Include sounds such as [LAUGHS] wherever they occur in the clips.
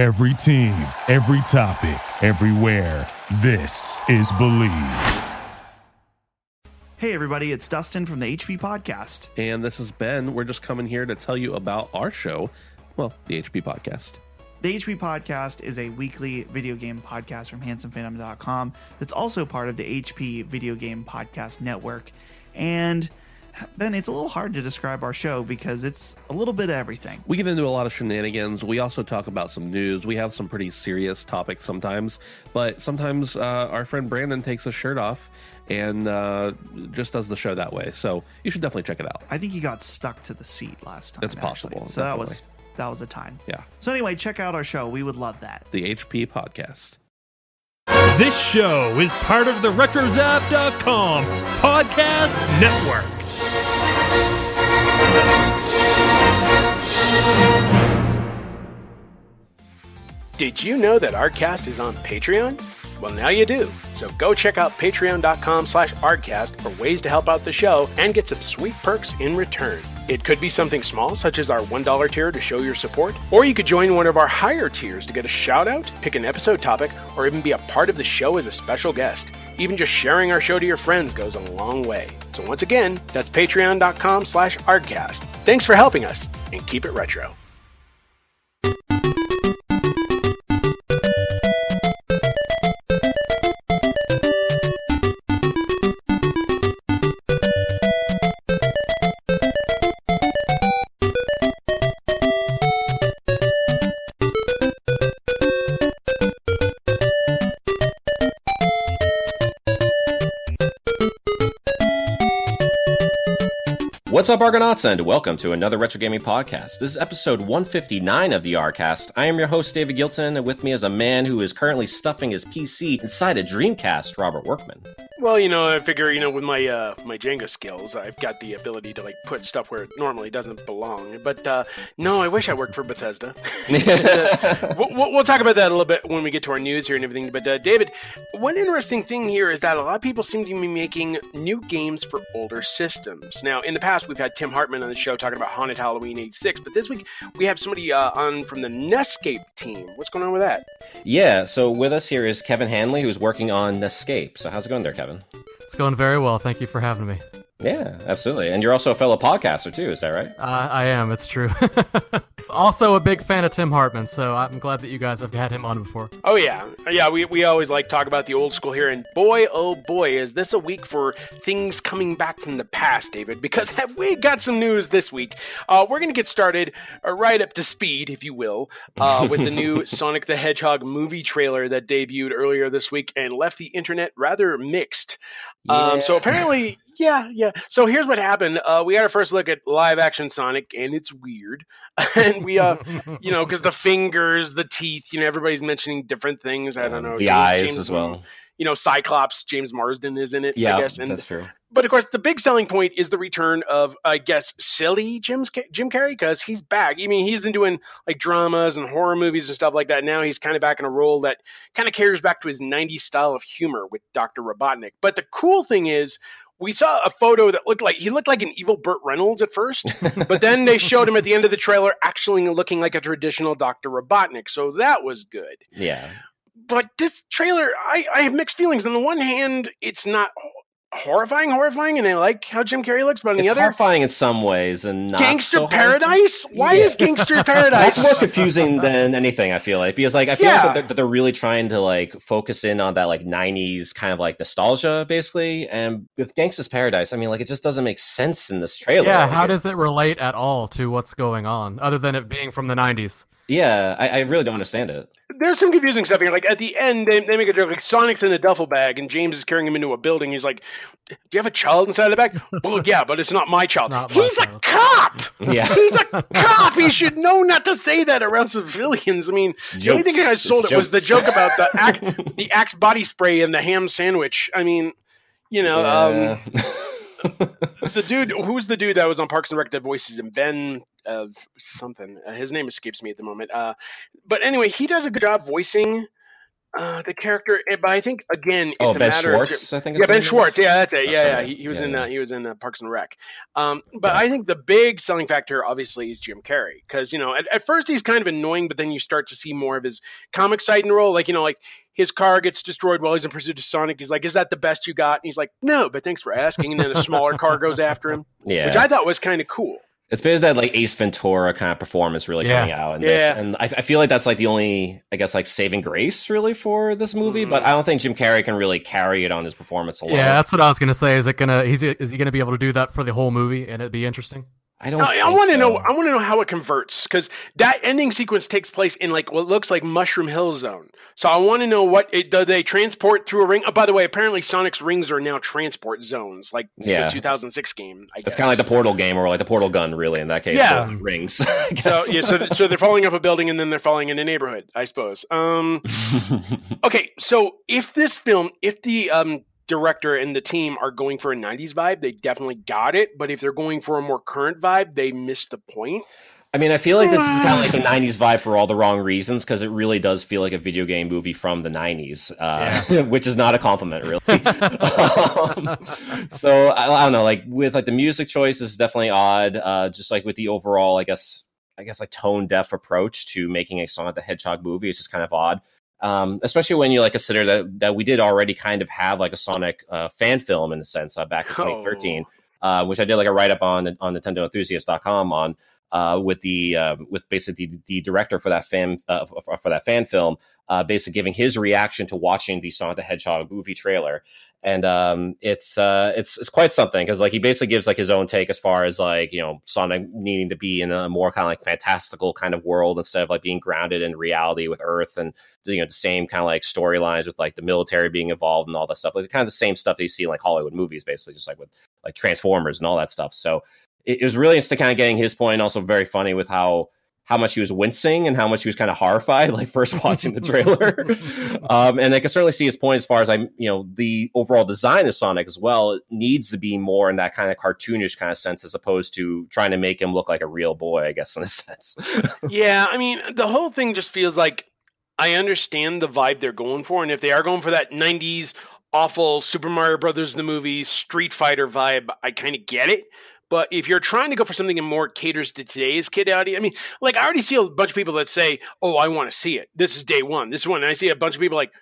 Every team, every topic, everywhere. This is Believe. Hey, everybody, it's Dustin from the HP Podcast. And this is Ben. We're just coming here to tell you about our show, well, the HP Podcast. The HP Podcast is a weekly video game podcast from handsomephantom.com that's also part of the HP Video Game Podcast Network. And Ben, it's a little hard to describe our show because it's a little bit of everything. We get into a lot of shenanigans. We also talk about some news. We have some pretty serious topics sometimes, but sometimes uh, our friend Brandon takes his shirt off and uh, just does the show that way. So you should definitely check it out. I think he got stuck to the seat last time. It's possible, actually. So that was that was a time. Yeah. So anyway, check out our show. We would love that. The HP Podcast. This show is part of the RetroZap.com podcast network. Did you know that Artcast is on Patreon? Well, now you do. So go check out patreon.com slash artcast for ways to help out the show and get some sweet perks in return. It could be something small, such as our $1 tier to show your support, or you could join one of our higher tiers to get a shout out, pick an episode topic, or even be a part of the show as a special guest. Even just sharing our show to your friends goes a long way. So once again, that's patreon.com slash artcast. Thanks for helping us, and keep it retro. What's up, Argonauts, and welcome to another Retro Gaming Podcast. This is episode 159 of the Rcast. I am your host, David Gilton, and with me is a man who is currently stuffing his PC inside a Dreamcast, Robert Workman. Well, you know, I figure, you know, with my uh, my Jenga skills, I've got the ability to like put stuff where it normally doesn't belong. But uh, no, I wish I worked for Bethesda. [LAUGHS] [LAUGHS] we'll, we'll we'll talk about that a little bit when we get to our news here and everything. But uh, David, one interesting thing here is that a lot of people seem to be making new games for older systems. Now, in the past, we've had Tim Hartman on the show talking about Haunted Halloween '86, but this week we have somebody uh, on from the NEScape team. What's going on with that? Yeah, so with us here is Kevin Hanley, who's working on NEScape. So how's it going there, Kevin? It's going very well. Thank you for having me. Yeah, absolutely. And you're also a fellow podcaster, too, is that right? Uh, I am. It's true. [LAUGHS] also a big fan of Tim Hartman, so I'm glad that you guys have had him on before. Oh yeah, yeah. We, we always like talk about the old school here, and boy, oh boy, is this a week for things coming back from the past, David? Because have we got some news this week? Uh, we're gonna get started uh, right up to speed, if you will, uh, with the new [LAUGHS] Sonic the Hedgehog movie trailer that debuted earlier this week and left the internet rather mixed. Um, so apparently, yeah, yeah. So here's what happened. Uh, we had our first look at live action Sonic, and it's weird. [LAUGHS] and we, uh, [LAUGHS] you know, because the fingers, the teeth, you know, everybody's mentioning different things. I don't know. The James- eyes James- as well. You know, Cyclops, James Marsden is in it, Yeah, I guess. And, that's true. But of course, the big selling point is the return of, I guess, silly Jim, Jim Carrey, because he's back. I mean, he's been doing like dramas and horror movies and stuff like that. Now he's kind of back in a role that kind of carries back to his 90s style of humor with Dr. Robotnik. But the cool thing is, we saw a photo that looked like he looked like an evil Burt Reynolds at first, [LAUGHS] but then they showed him at the end of the trailer actually looking like a traditional Dr. Robotnik. So that was good Yeah. but this trailer, I, I have mixed feelings. On the one hand, it's not horrifying, horrifying, and I like how Jim Carrey looks. But on It's the other, horrifying in some ways and not Gangster so horrifying. Paradise. Why Yeah. is Gangster [LAUGHS] That's Paradise? more confusing than anything. I feel like because like I feel Yeah. like that they're, they're really trying to like focus in on that like '90s kind of like nostalgia, basically. And with Gangsta's Paradise, I mean, like it just doesn't make sense in this trailer. yeah, Like, how does it relate at all to what's going on, other than it being from the 90s? Yeah, I, I really don't understand it. There's some confusing stuff here. Like at the end, they, they make a joke like Sonic's in a duffel bag, and James is carrying him into a building. He's like, "Do you have a child inside the bag?" [LAUGHS] well, yeah, but it's not my child. Not my He's a child. cop. Yeah. [LAUGHS] He's a cop. He [LAUGHS] should know not to say that around civilians. I mean, the only thing that I Jokes. sold It's it was the joke about the axe, the axe body spray and the ham sandwich. I mean, you know, um, Yeah. [LAUGHS] the dude who's the dude that was on Parks and Rec that voices him, Ben of something. Uh, his name escapes me at the moment. Uh, but anyway, he does a good job voicing Uh, the character, eh, but I think again, it's Oh, a Ben matter Schwartz, of I think. yeah, Ben. Schwartz. Yeah, that's it. Yeah, That's yeah. right. He, he was Yeah, in yeah. uh, he was in uh, Parks and Rec. Um, but I think the big selling factor, obviously, is Jim Carrey because you know at, at first he's kind of annoying, but then you start to see more of his comic side and role. Like you know, like his car gets destroyed while he's in pursuit of Sonic. He's like, "Is that the best you got?" And he's like, "No, but thanks for asking." And then a smaller car goes after him, [LAUGHS] Yeah, which I thought was kind of cool. It's basically that like Ace Ventura kind of performance really Yeah. coming out in this, and I, I feel like that's like the only, I guess, like saving grace really for this movie. Mhm. But I don't think Jim Carrey can really carry it on his performance alone. Yeah, that's what I was gonna say. Is it gonna? He's is he gonna be able to do that for the whole movie and it'd be interesting? I don't. I, I want to so. know. I want to know how it converts because that ending sequence takes place in like what looks like Mushroom Hill Zone. So I want to know what it, do they transport through a ring? Oh, by the way, apparently Sonic's rings are now transport zones, like Yeah. the 2006 game. I guess It's kind of like the Portal game, or like the Portal gun, really. In that case, Yeah. rings. [LAUGHS] So yeah, so, th- so they're falling off a building and then they're falling in a neighborhood, I suppose. Um, [LAUGHS] okay, so if this film, if the um, director and the team are going for a 90s vibe, they definitely got it. But if they're going for a more current vibe, they missed the point. I mean, I feel like this is kind of like the '90s vibe for all the wrong reasons because it really does feel like a video game movie from the '90s, uh, [LAUGHS] which is not a compliment, really. [LAUGHS] [LAUGHS] um, so I, I don't know, like with like the music choice is definitely odd. Uh, just like with the overall, I guess, I guess like tone deaf approach to making a Sonic the Hedgehog movie, it's just kind of odd. Um, especially when you like consider that that we did already kind of have like a Sonic uh, fan film in a sense uh, back in 2013, uh, which I did like a write up on on NintendoEnthusiast.com on uh, with the uh, with basically the, the director for that fan uh, for, for that fan film, uh, basically giving his reaction to watching the Sonic the Hedgehog movie trailer, and um, it's uh, it's it's quite something because like he basically gives like his own take as far as like you know Sonic needing to be in a more kind of like fantastical kind of world instead of like being grounded in reality with Earth and you know the same kind of like storylines with like the military being involved and all that stuff like kind of the same stuff that you see in like Hollywood movies basically just like with like Transformers and all that stuff so it, it was really interesting kind of getting his point. Also, very funny with how how much he was wincing and how much he was kind of horrified, [LAUGHS] like first watching the trailer. [LAUGHS] um, and I can certainly see his point as far as I'm, you know, the overall design of Sonic as well it needs to be more in that kind of cartoonish kind of sense, as opposed to trying to make him look like a real boy. I guess in a [LAUGHS] sense. yeah, I mean, the whole thing just feels like I understand the vibe they're going for, and if they are going for that '90s awful Super Mario Brothers the movie Street Fighter vibe, I kind of get it. But if you're trying to go for something that more caters to today's kid audience, I mean, like I already see a bunch of people that say, "Oh, I want to see it. This is day one. This is one." And I see a bunch of people like,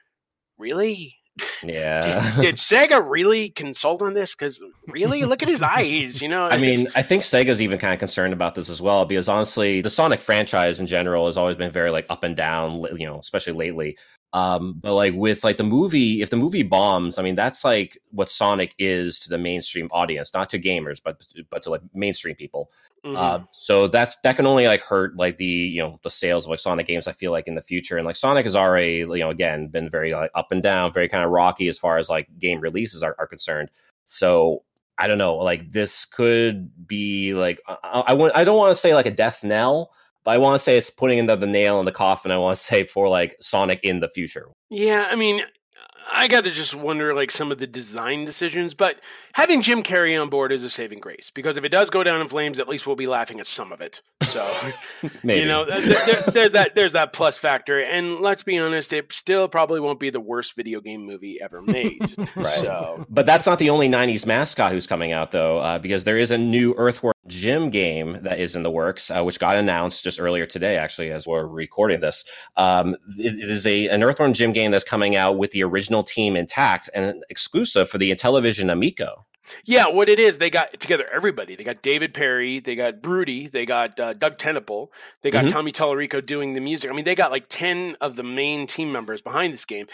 "Really? [LAUGHS] yeah. Did, did Sega really consult on this? Because really, look at his [LAUGHS] eyes. You know, I mean, I think Sega's even kind of concerned about this as well because honestly, the Sonic franchise in general has always been very like up and down, you know, especially lately. Um, but like with like the movie, if the movie bombs, I mean, that's like what Sonic is to the mainstream audience, not to gamers, but but to like mainstream people. mhm. Uh, so that's that can only like hurt like the you know the sales of like Sonic games. I feel like in the future, and like Sonic has already you know again been very like up and down, very kind of rocky as far as like game releases are, are concerned. So I don't know, like this could be like I, I, want- I don't want to say like a death knell, but I want to say it's putting another nail in the coffin. I want to say for like Sonic in the future. Yeah, I mean, I got to just wonder like some of the design decisions, but having Jim Carrey on board is a saving grace because if it does go down in flames, at least we'll be laughing at some of it. So [LAUGHS] Maybe you know, there, there- there's that there's that plus factor, and let's be honest, it still probably won't be the worst video game movie ever made. [LAUGHS] Right. So But that's not the only 90s mascot who's coming out, though, uh, because there is a new Earthworm Jim game that is in the works, uh, which got announced just earlier today, actually, as we're recording this. Um, it, it is a an Earthworm Jim game that's coming out with the original team intact and exclusive for the Intellivision Amico. Yeah, what it is, they got together everybody. They got David Perry, they got Bruty, they got uh, Doug TenNapel, they got Mhm. Tommy Tallarico doing the music. I mean, they got like 10 of the main team members behind this game.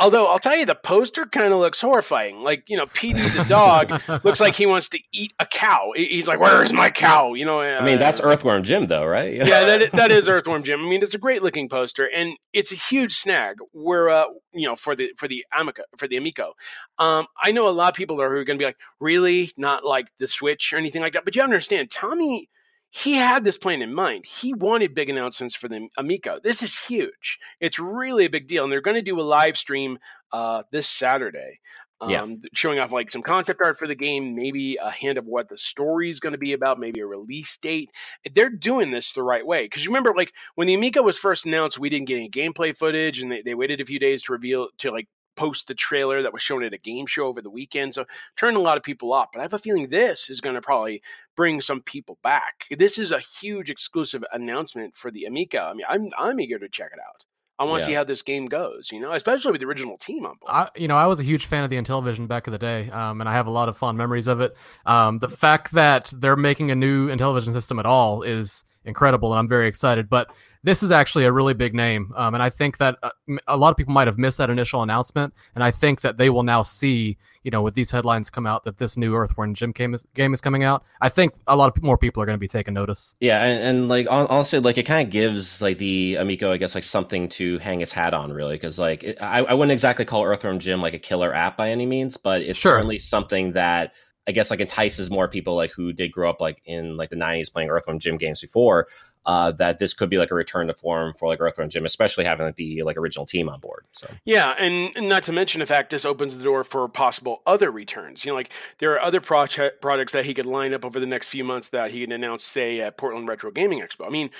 Although I'll tell you, the poster kind of looks horrifying. Like, you know, Petey the dog [LAUGHS] looks like he wants to eat a cow. He's like, "Where's my cow?" You know. I mean, that's uh, Earthworm Jim, though, right? yeah, that [LAUGHS] is, that is Earthworm Jim. I mean, it's a great looking poster, and it's a huge snag. Where uh, you know, for the for the Amica for the Amico, um, I know a lot of people are who are going to be like, really, not like the Switch or anything like that. But you understand, Tommy, he had this plan in mind. He wanted big announcements for the Amico. This is huge. It's really a big deal, and they're going to do a live stream uh, this Saturday. Um, Yeah. showing off like some concept art for the game, maybe a hint of what the story is going to be about, maybe a release date. They're doing this the right way because you remember, like when the Amico was first announced, we didn't get any gameplay footage, and they, they waited a few days to reveal to like post the trailer that was shown at a game show over the weekend. So turned a lot of people off. But I have a feeling this is going to probably bring some people back. This is a huge exclusive announcement for the Amico. I mean, I'm I'm eager to check it out. I want to Yeah. see how this game goes, you know, especially with the original team on board. I, you know, I was a huge fan of the Intellivision back in the day, um, and I have a lot of fond memories of it. Um, the fact that they're making a new Intellivision system at all is incredible, and I'm very excited. But this is actually a really big name, um, and I think that a, m- a lot of people might have missed that initial announcement, and I think that they will now see, you know, with these headlines come out that this new Earthworm Jim game is, game is coming out. I think a lot of more people are going to be taking notice. Yeah, and, and like hon- honestly, like it kind of gives like the Amico, I guess, like something to hang his hat on, really, because like it, I, I wouldn't exactly call Earthworm Jim like a killer app by any means, but it's Sure. certainly something that I guess like entices more people like who did grow up like in like the '90s playing Earthworm Jim games before. Uh, that this could be like a return to form for like Earthworm Jim, especially having like the like original team on board. So Yeah, and, not to mention the fact this opens the door for possible other returns. You know, like there are other project products that he could line up over the next few months that he can announce, say at Portland Retro Gaming Expo. I mean,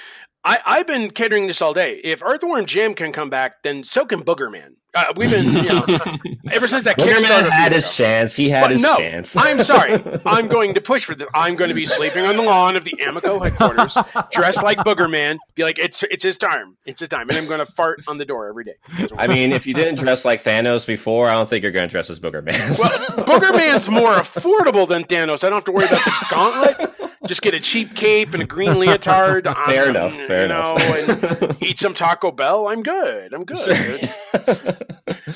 I, I've been catering this all day. If Earthworm Jim can come back, then so can Boogerman. Uh, we've been, you know, [LAUGHS] ever since that Kickstarter. Boogerman had few his chance. He had But his no, chance. I'm sorry. [LAUGHS] I'm going to push for this. I'm going to be sleeping on the lawn of the Amico headquarters, dressed like Boogerman. Be like, it's it's his time. It's his time, and I'm going to fart on the door every day. I mean, if you didn't dress like Thanos before, I don't think you're going to dress as Boogerman. Well, Boogerman's more affordable than Thanos. I don't have to worry about the gauntlet. Just get a cheap cape and a green leotard. [LAUGHS] Fair enough, fair you enough. know, and [LAUGHS] eat some Taco Bell. I'm good. I'm good. [LAUGHS]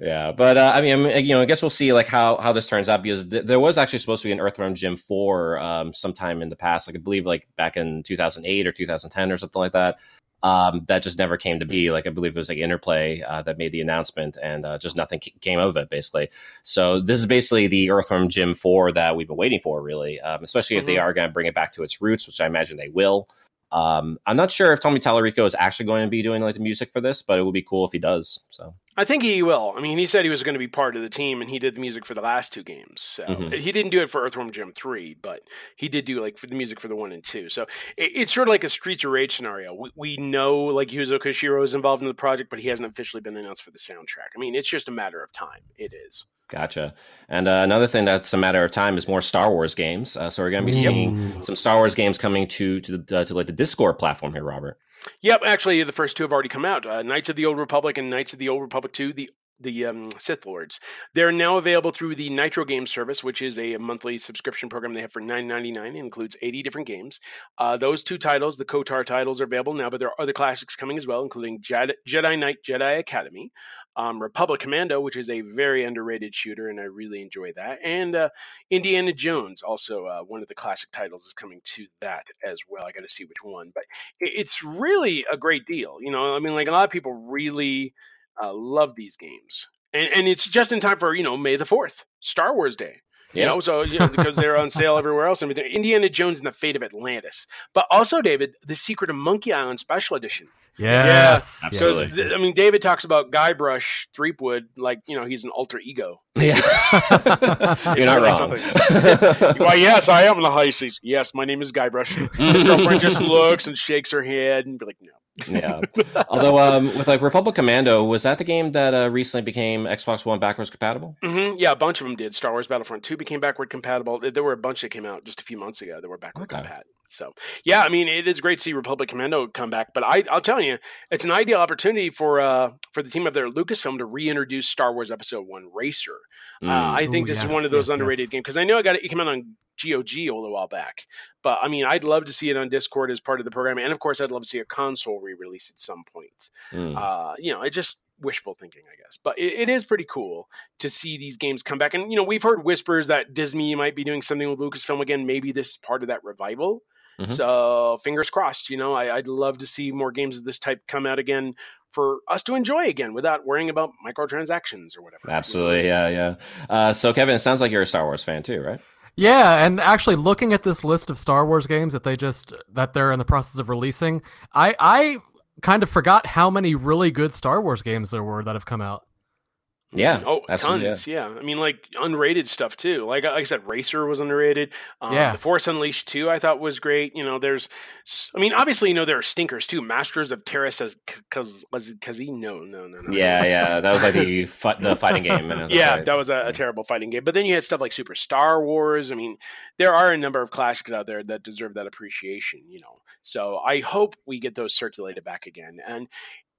yeah, but uh, I mean, I mean, you know, I guess we'll see like how how this turns out because th- there was actually supposed to be an Earthworm Jim four um, sometime in the past, like I believe like back in 2008 or 2010 or something like that. Um, that just never came to be. Like I believe it was like Interplay uh, that made the announcement, and uh, just nothing c- came of it basically. So this is basically the Earthworm Jim four that we've been waiting for, really. Um, especially if they Mhm. are going to bring it back to its roots, which I imagine they will. Um, I'm not sure if Tommy Tallarico is actually going to be doing like the music for this, but it would be cool if he does. So I think he will. I mean, he said he was going to be part of the team, and he did the music for the last two games. So Mhm. he didn't do it for Earthworm Jim three, but he did do like for the music for the one and two. So it, it's sort of like a Streets of Rage scenario. We, we know like Yuzo Koshiro is involved in the project, but he hasn't officially been announced for the soundtrack. I mean, it's just a matter of time. It is. Gotcha. And uh, another thing that's a matter of time is more Star Wars games. Uh, so we're going to be Yep. seeing some Star Wars games coming to to, the, uh, to like the Discord platform here, Robert. Yep, actually, the first two have already come out. Uh, Knights of the Old Republic and Knights of the Old Republic Two, the the um, Sith Lords. They're now available through the Nitro Game Service, which is a monthly subscription program they have for nine ninety nine. Includes eighty different games. Uh, those two titles, the KOTOR titles, are available now, but there are other classics coming as well, including Jedi, Jedi Knight, Jedi Academy, um, Republic Commando, which is a very underrated shooter, and I really enjoy that, and uh, Indiana Jones, also uh, one of the classic titles, is coming to that as well. I got to see which one, but it's really a great deal. You know, I mean, like a lot of people really uh, love these games, and and it's just in time for you know May the Fourth, Star Wars Day. You know, so you know, because they're on sale everywhere else. Indiana Jones and the Fate of Atlantis, but also David, the Secret of Monkey Island Special Edition. Yes, Yeah, yes. absolutely. Because I mean, David talks about Guybrush Threepwood like you know he's an alter ego. Yeah, [LAUGHS] you're not really wrong. [LAUGHS] Why, yes, I am the high seas. Yes, my name is Guybrush. His [LAUGHS] girlfriend just looks and shakes her head and be like, no. yeah. Although um, with like Republic Commando, was that the game that uh, recently became Xbox One backwards compatible? hmm Yeah, a bunch of them did. Star Wars Battlefront 2 became backward compatible. There were a bunch that came out just a few months ago that were backward Okay. compatible. So, yeah, I mean, it is great to see Republic Commando come back, but I, I'll tell you, it's an ideal opportunity for uh, for the team up there at Lucasfilm to reintroduce Star Wars Episode 1 Racer. Mm. Uh, I think Ooh, this is one of those yes, underrated yes. games because I know I got it, it came out on GOG a little while back, but I mean, I'd love to see it on Discord as part of the program, and of course, I'd love to see a console re-release at some point. Mm. Uh, you know, it's just wishful thinking, I guess, but it, it is pretty cool to see these games come back. And you know, we've heard whispers that Disney might be doing something with Lucasfilm again. Maybe this is part of that revival. Mhm. So fingers crossed. You know, I, I'd love to see more games of this type come out again for us to enjoy again without worrying about microtransactions or whatever. Absolutely, yeah, yeah. Uh, so Kevin, it sounds like you're a Star Wars fan too, right? Yeah, and actually looking at this list of Star Wars games that they just that they're in the process of releasing, I I kind of forgot how many really good Star Wars games there were that have come out. Yeah. Oh, absolutely, tons. Yeah. I mean, like unrated stuff too. Like, like I said, Racer was underrated. Um, Yeah. The Force Unleashed 2, I thought was great. You know, there's, I mean, obviously, you know, there are stinkers too. Masters of Teräs, because, it Käsi? No, no, no, no. Yeah, yeah. That was like the [LAUGHS] fi- the fighting game. yeah, right. that was a, a terrible fighting game. But then you had stuff like Super Star Wars. I mean, there are a number of classics out there that deserve that appreciation, you know. So I hope we get those circulated back again. And,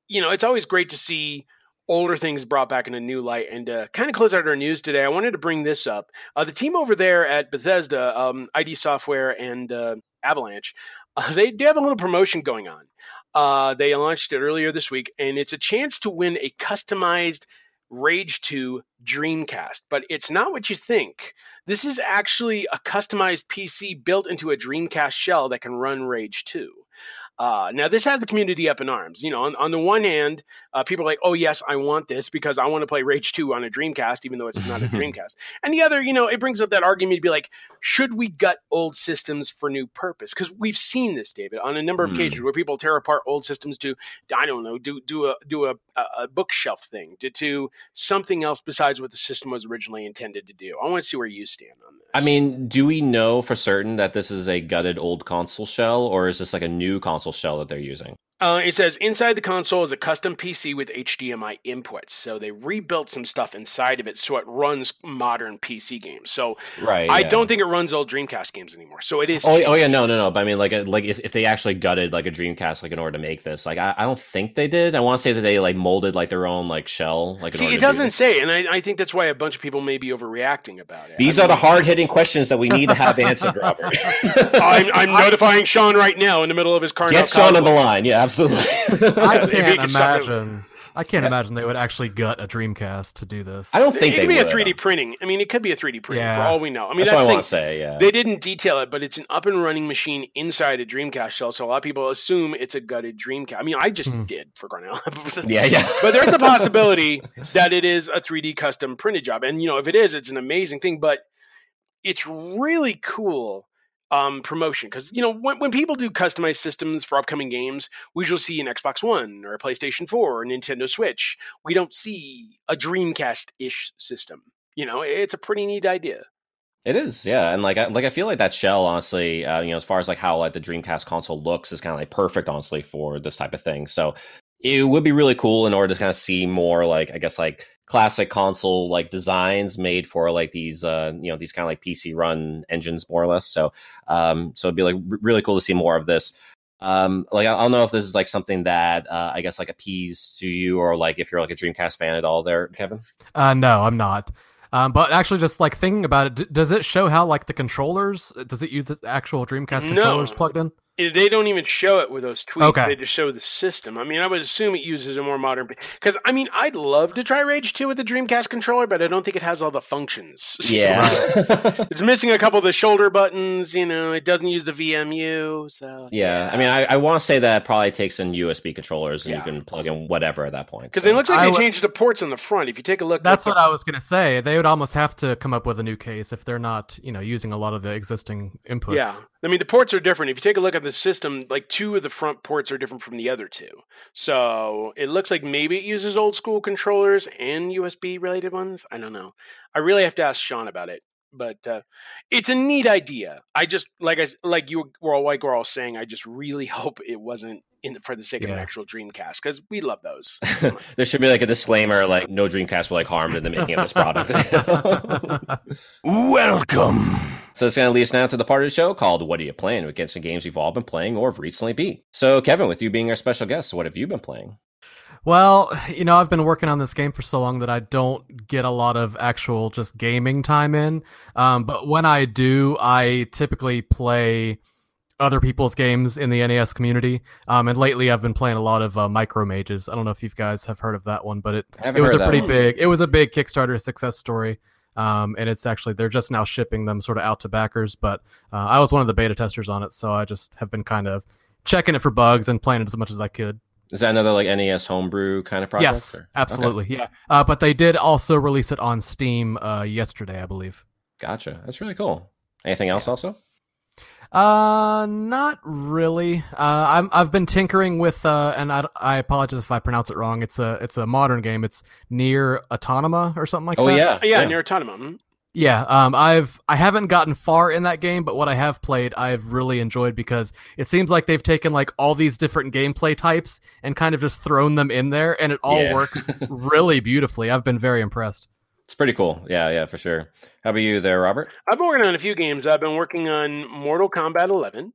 you know, it's always great to see older things brought back in a new light. And to kind of close out our news today, I wanted to bring this up. Uh, the team over there at Bethesda, um, ID Software and uh, Avalanche, uh, they do have a little promotion going on. Uh, they launched it earlier this week, and it's a chance to win a customized Rage 2 Dreamcast. But it's not what you think. This is actually a customized PC built into a Dreamcast shell that can run Rage 2. Uh, now, this has the community up in arms. You know, on, on the one hand, uh, people are like, oh, yes, I want this because I want to play Rage 2 on a Dreamcast, even though it's not a [LAUGHS] Dreamcast. And the other, you know, it brings up that argument to be like, should we gut old systems for new purpose? Because we've seen this, David, on a number of Hmm. occasions where people tear apart old systems to, I don't know, do do a do a, a, bookshelf thing, to do something else besides what the system was originally intended to do. I want to see where you stand on this. I mean, do we know for certain that this is a gutted old console shell, or is this like a new console shell that they're using? Uh, it says inside the console is a custom PC with HDMI inputs. So they rebuilt some stuff inside of it so it runs modern PC games. So Right. I yeah. don't think it runs old Dreamcast games anymore. So it is. Oh, oh yeah, no, no, no. But I mean, like, uh, like if, if they actually gutted like a Dreamcast, like in order to make this, like I, I don't think they did. I want to say that they like molded like their own like shell. Like See, it doesn't this. say, and I, I think that's why a bunch of people may be overreacting about it. These I are the hard hitting questions that we need to have [LAUGHS] answered, Robert. I'm, I'm [LAUGHS] notifying Sean right now in the middle of his car. Get Sean on the line. Yeah, absolutely. [LAUGHS] I can't could imagine. I can't imagine they would actually gut a Dreamcast to do this. I don't think it they could be a 3D printing. I mean, it could be a 3D printing for all we know. I mean, That's, that's, what I the want to thing. say. Yeah. They didn't detail it, but it's an up and running machine inside a Dreamcast shell. So a lot of people assume it's a gutted Dreamcast. I mean, I just Hmm. did for crying out loud. [LAUGHS] yeah, yeah. but there's a [LAUGHS] possibility that it is a 3D custom printed job. And, you know, if it is, it's an amazing thing. But it's really cool um, promotion because, you know, when, when people do customized systems for upcoming games, we usually see an Xbox One or a PlayStation 4 or a Nintendo Switch. We don't see a Dreamcast ish system. You know, it's a pretty neat idea. It is, yeah, and like, I, like I feel like that shell, honestly, uh, you know, as far as like how like the Dreamcast console looks, is kind of like perfect, honestly, for this type of thing. So it would be really cool in order to kind of see more like, I guess, like classic console like designs made for like these, uh, you know, these kind of like PC run engines, more or less. So, um, so it'd be like r- really cool to see more of this. Um, like I I don't know if this is like something that uh, I guess like appeals to you, or like if you're like a Dreamcast fan at all, there, Kevin. Uh, no, I'm not. Um, but actually, just like thinking about it, d- does it show how like the controllers? Does it use the actual Dreamcast No. controllers plugged in? It- they don't even show it with those tweets. Okay. They just show the system. I mean, I would assume it uses a more modern. Because I mean, I'd love to try Rage 2 with the Dreamcast controller, but I don't think it has all the functions. [LAUGHS] Yeah. [LAUGHS] [LAUGHS] it's missing a couple of the shoulder buttons. You know, it doesn't use the VMU. So Yeah, I mean, I, I want to say that it probably takes in USB controllers, and Yeah. you can plug in whatever at that point. because so. it looks like I they would- changed the ports on the front. If you take a look, That's what the- I was gonna say. They would almost have to come up with a new case if they're not, you know, using a lot of the existing inputs. Yeah, I mean the ports are different. If you take a look at the system, like two of the front ports are different from the other two. So it looks like maybe it uses old school controllers and USB related ones. I don't know. I really have to ask Sean about it. But uh, it's a neat idea. I just like I like you were all like we're all saying. I just really [LAUGHS] hope it wasn't in the, for the sake of an Yeah. actual Dreamcast because we love those. [LAUGHS] there should be like a disclaimer, like no Dreamcast were like harmed in the making of this product. [LAUGHS] Welcome. so it's going to lead us now to the part of the show called "What Are You Playing?" which gets some games we've all been playing or have recently beat. So, Kevin, with you being our special guest, what have you been playing? Well, you know, I've been working on this game for so long that I don't get a lot of actual just gaming time in. Um, but when I do, I typically play other people's games in the NES community. Um, and lately, I've been playing a lot of uh, Micro Mages. I don't know if you guys have heard of that one, but it it was a pretty one. big it was a big Kickstarter success story. Um, and it's actually they're just now shipping them sort of out to backers. But uh, I was one of the beta testers on it, so I just have been kind of checking it for bugs and playing it as much as I could. Is that another like NES homebrew kind of project? Yes, or- Okay. absolutely. Yeah. Uh, but they did also release it on Steam uh, yesterday, I believe. Gotcha. That's really cool. Anything else? Also, Uh, not really. Uh, I'm I've been tinkering with uh, and I, I apologize if I pronounce it wrong. It's a it's a modern game. It's near Autonoma or something like that. Oh that. yeah, Yeah, near Autonoma. Yeah, um, I've I haven't gotten far in that game, but what I have played, I've really enjoyed because it seems like they've taken like all these different gameplay types and kind of just thrown them in there, and it all Yeah. works [LAUGHS] really beautifully. I've been very impressed. It's pretty cool. Yeah, yeah, for sure. How about you there, Robert? I've been working on a few games. I've been working on Mortal Kombat 11,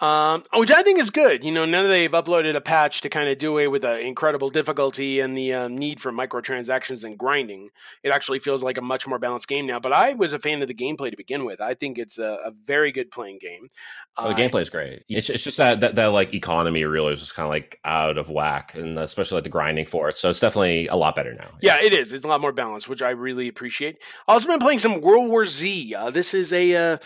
um, which I think is good. You know, now that they've uploaded a patch to kind of do away with the incredible difficulty and the um, need for microtransactions and grinding, it actually feels like a much more balanced game now. But I was a fan of the gameplay to begin with. I think it's a, a very good playing game. Oh, the Uh, gameplay is great. It's, it's just that, that that like economy really is just kind of like out of whack, and especially like the grinding for it. So it's definitely a lot better now. Yeah, it is. It's a lot more balanced, which I really appreciate. I've also been playing some World War Z. Uh, this is a uh,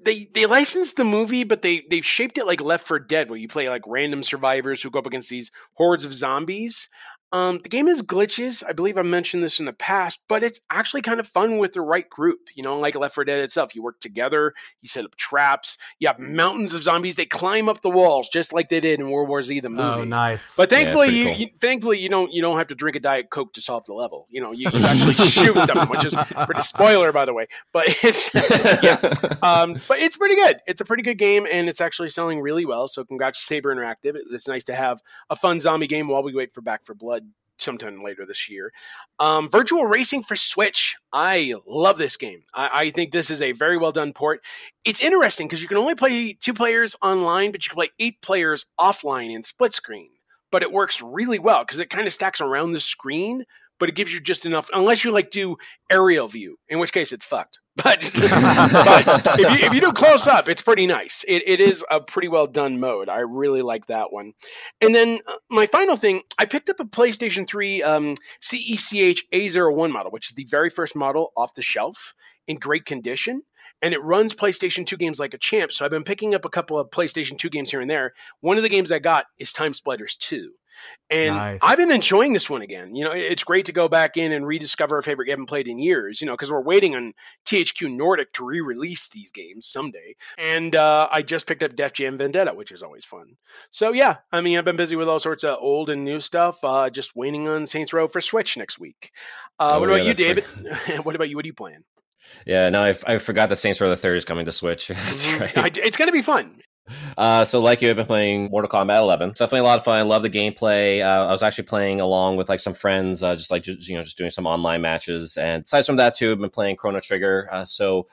they they licensed the movie, but they they've shaped it like Left 4 Dead, where you play like random survivors who go up against these hordes of zombies. Um, the game has glitches. I believe I mentioned this in the past, but it's actually kind of fun with the right group. You know, like Left 4 Dead itself, you work together, you set up traps, you have mountains of zombies. They climb up the walls just like they did in World War Z, the movie. Oh, nice. But thankfully, pretty you, cool. you thankfully you don't you don't have to drink a diet coke to solve the level. You know, you, you actually [LAUGHS] shoot them, which is pretty spoiler by the way. But it's [LAUGHS] yeah, um, but it's pretty good. It's a pretty good game, and it's actually selling really well. So congrats, Saber Interactive. It's nice to have a fun zombie game while we wait for Back 4 Blood sometime later this year. Um, Virtua Racing for Switch. I love this game. I, I think this is a very well done port. It's interesting because you can only play two players online, but you can play eight players offline in split screen. But it works really well because it kind of stacks around the screen, but it gives you just enough, unless you like do aerial view, in which case it's fucked. [LAUGHS] But, [LAUGHS] but if, you, if you do close up, it's pretty nice. It, it is a pretty well done mode. I really like that one. And then uh, my final thing, I picked up a PlayStation 3 um, CECH A01 model, which is the very first model off the shelf in great condition. And it runs PlayStation 2 games like a champ. So I've been picking up a couple of PlayStation 2 games here and there. One of the games I got is Time Splitters 2. And Nice. I've been enjoying this one again. You know, it's great to go back in and rediscover a favorite you haven't played in years, you know, because we're waiting on THQ Nordic to re release these games someday. And uh, I just picked up Def Jam Vendetta, which is always fun. So, yeah, I mean, I've been busy with all sorts of old and new stuff, uh, just waiting on Saints Row for Switch next week. Uh, Oh, what about yeah, you, David? that's [LAUGHS] what about you? What are you playing? yeah, no, I, forgot that Saints Row the Third is coming to Switch. [LAUGHS] That's Mhm. right. I- it's going to be fun. Uh, so, like you, I've been playing Mortal Kombat 11. It's definitely a lot of fun. I love the gameplay. Uh, I was actually playing along with like some friends, uh, just like just, you know, just doing some online matches. And aside from that, too, I've been playing Chrono Trigger. Uh, so,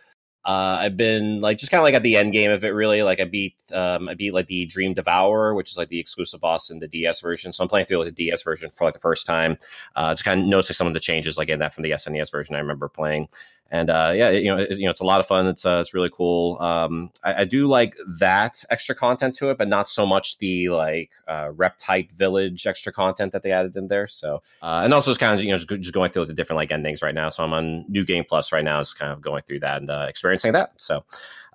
uh, I've been like just kind of like at the end game of it. Really, like I beat, um, I beat like the Dream Devourer, which is like the exclusive boss in the DS version. So I'm playing through like the DS version for like the first time. Uh, just kind of noticing some of the changes, like in that from the SNES version. I remember playing and uh, yeah, it- you know, it, you know, it's a lot of fun. It's uh, it's really cool. Um, I, I do like that extra content to it, but not so much the like uh, Reptite Village extra content that they added in there. So, uh, and also just kind of you know just, just going through the different like endings right now. So I'm on New Game Plus right now, just kind of going through that and uh, experiencing that. So.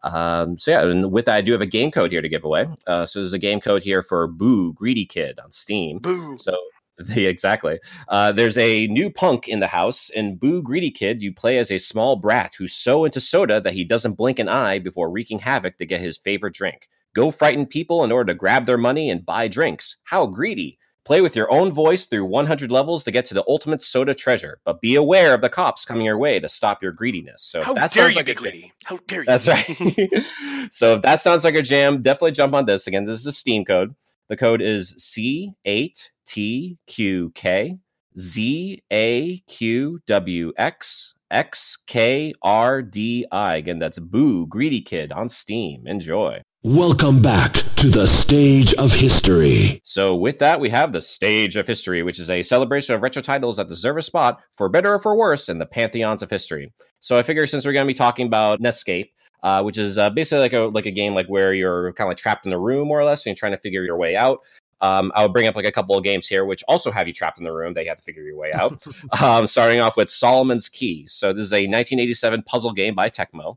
Um, so yeah, and with that, I do have a game code here to give away. Uh, so there's a game code here for Boo Greedy Kid on Steam. Boo. So [LAUGHS] the, exactly. Uh, there's a new punk in the house. and Boo Greedy Kid, you play as a small brat who's so into soda that he doesn't blink an eye before wreaking havoc to get his favorite drink. Go frighten people in order to grab their money and buy drinks. How greedy! Play with your own voice through 100 levels to get to the ultimate soda treasure, but be aware of the cops coming your way to stop your greediness. So How that sounds like a jam. greedy? How dare you? That's right. [LAUGHS] so if that sounds like a jam, definitely jump on this. Again, this is a Steam code. The code is C8TQK ZAQWX XKRDI. Again, that's Boo Greedy Kid on Steam. Enjoy. Welcome back to the stage of history. So, with that, we have the Stage of History, which is a celebration of retro titles that deserve a spot, for better or for worse, in the pantheons of history. So, I figure since we're going to be talking about NEScape, uh, which is uh, basically like a like a game like where you're kind of like trapped in the room more or less, and you're trying to figure your way out. Um, I'll bring up like a couple of games here, which also have you trapped in the room. They have to figure your way out. [LAUGHS] um, starting off with Solomon's Key. So this is a 1987 puzzle game by Tecmo.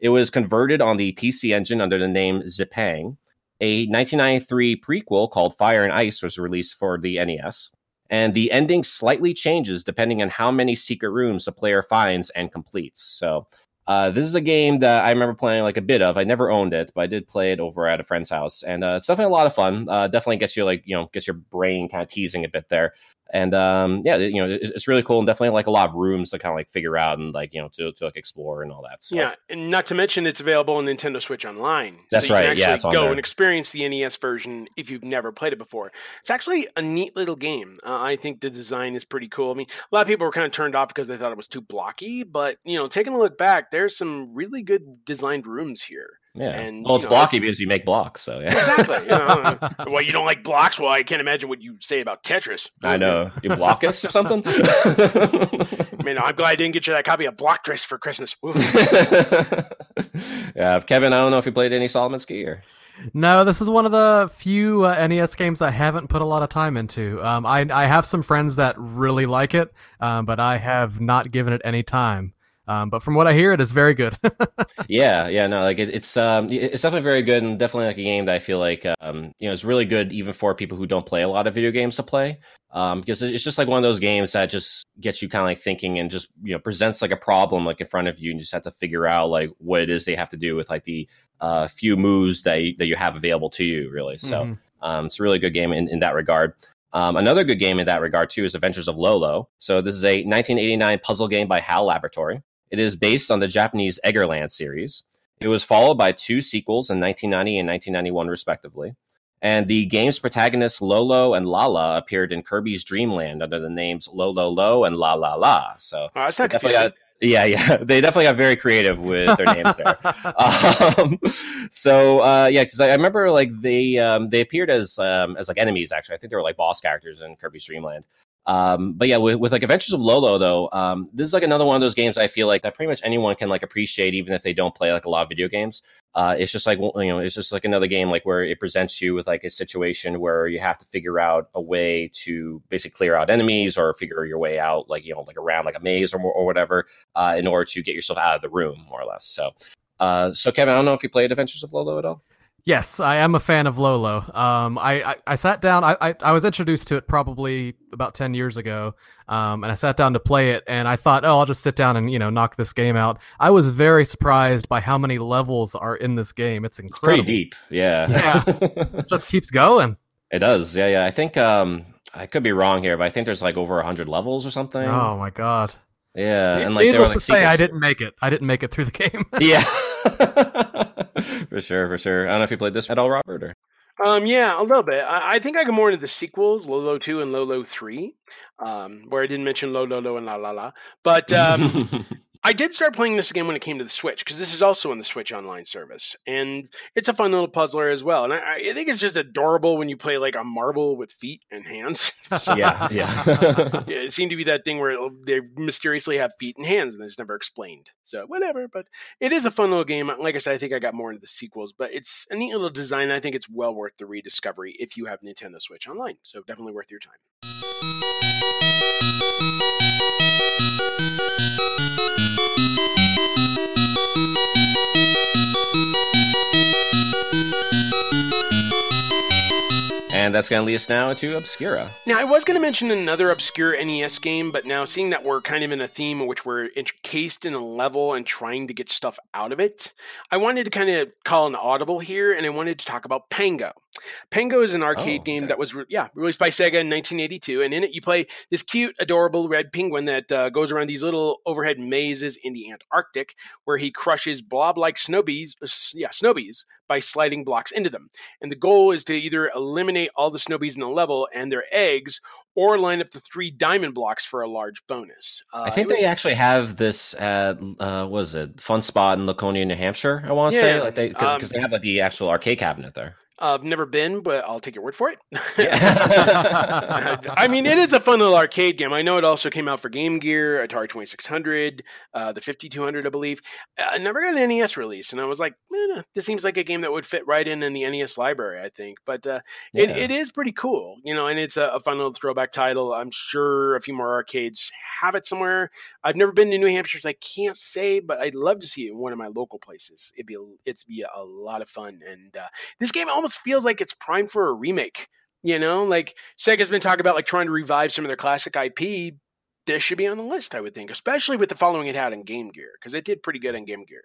It was converted on the PC Engine under the name Zipang. A 1993 prequel called Fire and Ice was released for the NES. And the ending slightly changes depending on how many secret rooms the player finds and completes. So Uh, this is a game that I remember playing like a bit of. I never owned it, but I did play it over at a friend's house, and uh, it's definitely a lot of fun. Uh, definitely gets you like you know gets your brain kind of teasing a bit there and um, yeah, you know, it's really cool and definitely like a lot of rooms to kind of like figure out and like you know to, to like explore and all that. So. Yeah, and not to mention it's available on Nintendo Switch Online. That's so right. yeah, go and experience the NES version if you've never played it before. It's actually a neat little game. Uh, I think the design is pretty cool. I mean, a lot of people were kind of turned off because they thought it was too blocky, but you know, taking a look back, there's some really good designed rooms here. Yeah. And, well, it's know, blocky because you make blocks. So yeah. Exactly. You know, [LAUGHS] well, you don't like blocks. Well, I can't imagine what you say about Tetris. I know you block us or something. [LAUGHS] I mean, I'm glad I didn't get you that copy of Blocktress for Christmas. [LAUGHS] yeah, Kevin. I don't know if you played any Solomon's Key or. No, this is one of the few uh, NES games I haven't put a lot of time into. Um, I I have some friends that really like it, um, but I have not given it any time. Um, but from what I hear, it is very good. [LAUGHS] yeah, yeah, no, like it, it's um, it's definitely very good and definitely like a game that I feel like um, you know, it's really good even for people who don't play a lot of video games to play. Um, because it's just like one of those games that just gets you kind of like thinking and just you know presents like a problem like in front of you and you just have to figure out like what it is they have to do with like the uh, few moves that you, that you have available to you really. So mm-hmm. um, it's a really good game in, in that regard. Um, another good game in that regard too is Adventures of Lolo. So this is a 1989 puzzle game by HAL Laboratory. It is based on the Japanese Eggerland series. It was followed by two sequels in 1990 and 1991, respectively. And the game's protagonists Lolo and Lala appeared in Kirby's Dream Land under the names Lololo and Lalala. So oh, that's not got, yeah, yeah, [LAUGHS] they definitely got very creative with their names there. [LAUGHS] um, so uh, yeah, because I, I, remember like they um, they appeared as um, as like enemies. Actually, I think they were like boss characters in Kirby's Dream Land. Um, but yeah, with, with, like Adventures of Lolo though, um, this is like another one of those games I feel like that pretty much anyone can like appreciate, even if they don't play like a lot of video games. Uh, it's just like you know, it's just like another game like where it presents you with like a situation where you have to figure out a way to basically clear out enemies or figure your way out, like you know, like around like a maze or or whatever, uh, in order to get yourself out of the room, more or less. So, uh, so Kevin, I don't know if you played Adventures of Lolo at all. Yes, I am a fan of Lolo. Um, I, I, I, sat down. I, I, I, was introduced to it probably about ten years ago, um, and I sat down to play it, and I thought, oh, I'll just sit down and you know knock this game out. I was very surprised by how many levels are in this game. It's incredible. It's pretty deep. Yeah. Yeah. [LAUGHS] it just keeps going. It does. Yeah, yeah. I think um, I could be wrong here, but I think there's like over hundred levels or something. Oh my god. Yeah, and like needless like, to say, I didn't make it. I didn't make it through the [LAUGHS] game. yeah [LAUGHS] for sure, for sure. I don't know if you played this at all, Robert. Or... Um, yeah, a little bit. I, I, think I go more into the sequels, Lolo two and Lolo three, um, where I didn't mention Lololo and Lalala. But um, [LAUGHS] I did start playing this again when it came to the Switch because this is also on the Switch Online service, and it's a fun little puzzler as well. And I, I think it's just adorable when you play like a marble with feet and hands. so, [LAUGHS] [LAUGHS] yeah, yeah. [LAUGHS] yeah. It seemed to be that thing where they mysteriously have feet and hands, and it's never explained. So whatever, but it is a fun little game. Like I said, I think I got more into the sequels, but it's a neat little design. I think it's well worth the rediscovery if you have Nintendo Switch Online. So definitely worth your time. And that's going to lead us now to Obscura. Now, I was going to mention another obscure NES game, but now seeing that we're kind of in a theme in which we're encased in a level and trying to get stuff out of it, I wanted to kind of call an audible here, and I wanted to talk about Pengo. Pengo is an arcade oh, game that was re- yeah released by Sega in 1982, and in it you play this cute, adorable red penguin that uh, goes around these little overhead mazes in the Antarctic, where he crushes blob-like Sno-Bees, uh, yeah Sno-Bees by sliding blocks into them. And the goal is to either eliminate all the Sno-Bees in the level and their eggs, or line up the three diamond blocks for a large bonus. Uh, I think was, they actually have this at uh, was it Fun Spot in Laconia, New Hampshire. I want to yeah, say like they because um, they have like the actual arcade cabinet there. I've never been, but I'll take your word for it. [LAUGHS] I mean, it is a fun little arcade game. I know it also came out for Game Gear, Atari 2600, uh, the 5200, I believe. I never got an NES release, and I was like, eh, this seems like a game that would fit right in in the NES library, I think. But uh, yeah. it, it is pretty cool, you know, and it's a, a, fun little throwback title. I'm sure a few more arcades have it somewhere. I've never been to New Hampshire, so I can't say, but I'd love to see it in one of my local places. It'd be a, it's be a lot of fun, and uh, this game almost feels like it's prime for a remake. You know, like Sega's been talking about like trying to revive some of their classic IP. this should be on the list. I would think, especially with the following it had in Game Gear, because it did pretty good in Game Gear.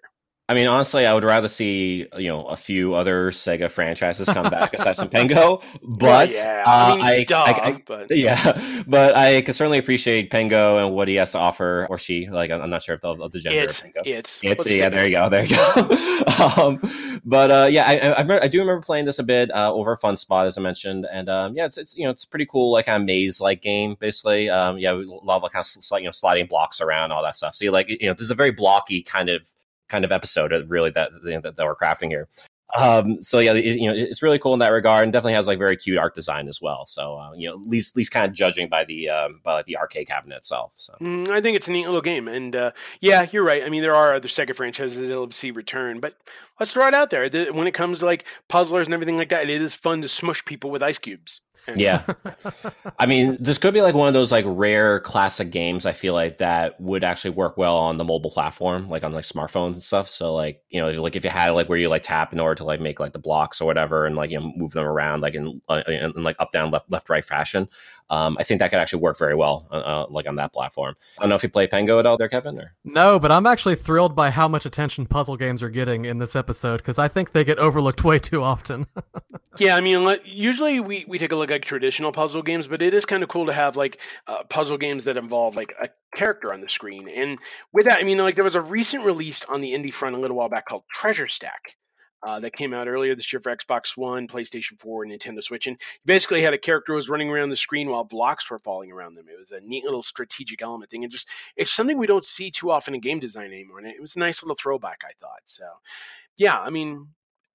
I mean, honestly, I would rather see you know a few other Sega franchises come back aside from Pengo. [LAUGHS] But Well, yeah, uh, I mean, I, duh, I- I- but [LAUGHS] yeah, but I can certainly appreciate Pengo and what he has to offer, or she. Like, I'm I'm not sure if the, of the gender it's of Pengo. it's It's, yeah, there you go, there you go. [LAUGHS] um, but uh, yeah, I, I, I do remember playing this a bit uh, over Fun Spot, as I mentioned, and um, yeah, it's, it's you know it's pretty cool like kind of maze like game, basically. Um, yeah, a lot of like kind of sl- you know sliding blocks around all that stuff. So you like you know there's a very blocky kind of kind of episode of really that you that, that we're crafting here. Um, so yeah, it, you know it's really cool in that regard, and definitely has like very cute art design as well. So uh, you know, at least at least kind of judging by the um, by like, the arcade cabinet itself. So. Mm, I think it's a neat little game, and uh, yeah, you're right. I mean, there are other Sega franchises that'll see return, but let's throw it out there. The- When it comes to like puzzlers and everything like that, it is fun to smush people with ice cubes. Yeah. [LAUGHS] I mean, this could be like one of those like rare classic games. I feel like that would actually work well on the mobile platform, like on like smartphones and stuff. So like you know, like if you had like where you like tap in order to like make like the blocks or whatever, and like you know move them around like in, uh, in, in like up down left left right fashion. Um, I think that could actually work very well, uh, uh, like on that platform. I don't know if you play Pengo at all, there, Kevin. Or No, but I'm actually thrilled by how much attention puzzle games are getting in this episode because I think they get overlooked [LAUGHS] way too often. [LAUGHS] Yeah, I mean, usually we, we take a look at traditional puzzle games, but it is kind of cool to have like uh, puzzle games that involve like a character on the screen. And with that, I mean, like there was a recent release on the indie front a little while back called Treasure Stack. Uh, that came out earlier this year for Xbox One, PlayStation 4, and Nintendo Switch. And you basically had a character who was running around the screen while blocks were falling around them. It was a neat little strategic element thing. And just, it's something we don't see too often in game design anymore. And it was a nice little throwback, I thought. So, yeah, I mean,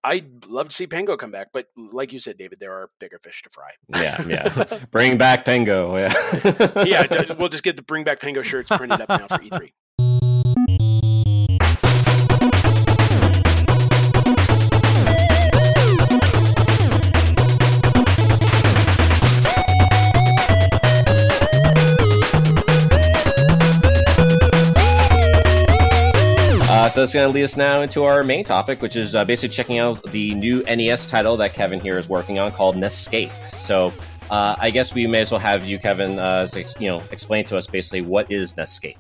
I'd love to see Pengo come back, but like you said, David, there are bigger fish to fry. yeah, yeah, [LAUGHS] bring back Pengo. Yeah, yeah, we'll just get the bring back Pengo shirts printed up now for E E3. So that's going to lead us now into our main topic, which is uh, basically checking out the new NES title that Kevin here is working on called NEScape. So uh, I guess we may as well have you, Kevin, uh, you know, explain to us basically what is NEScape.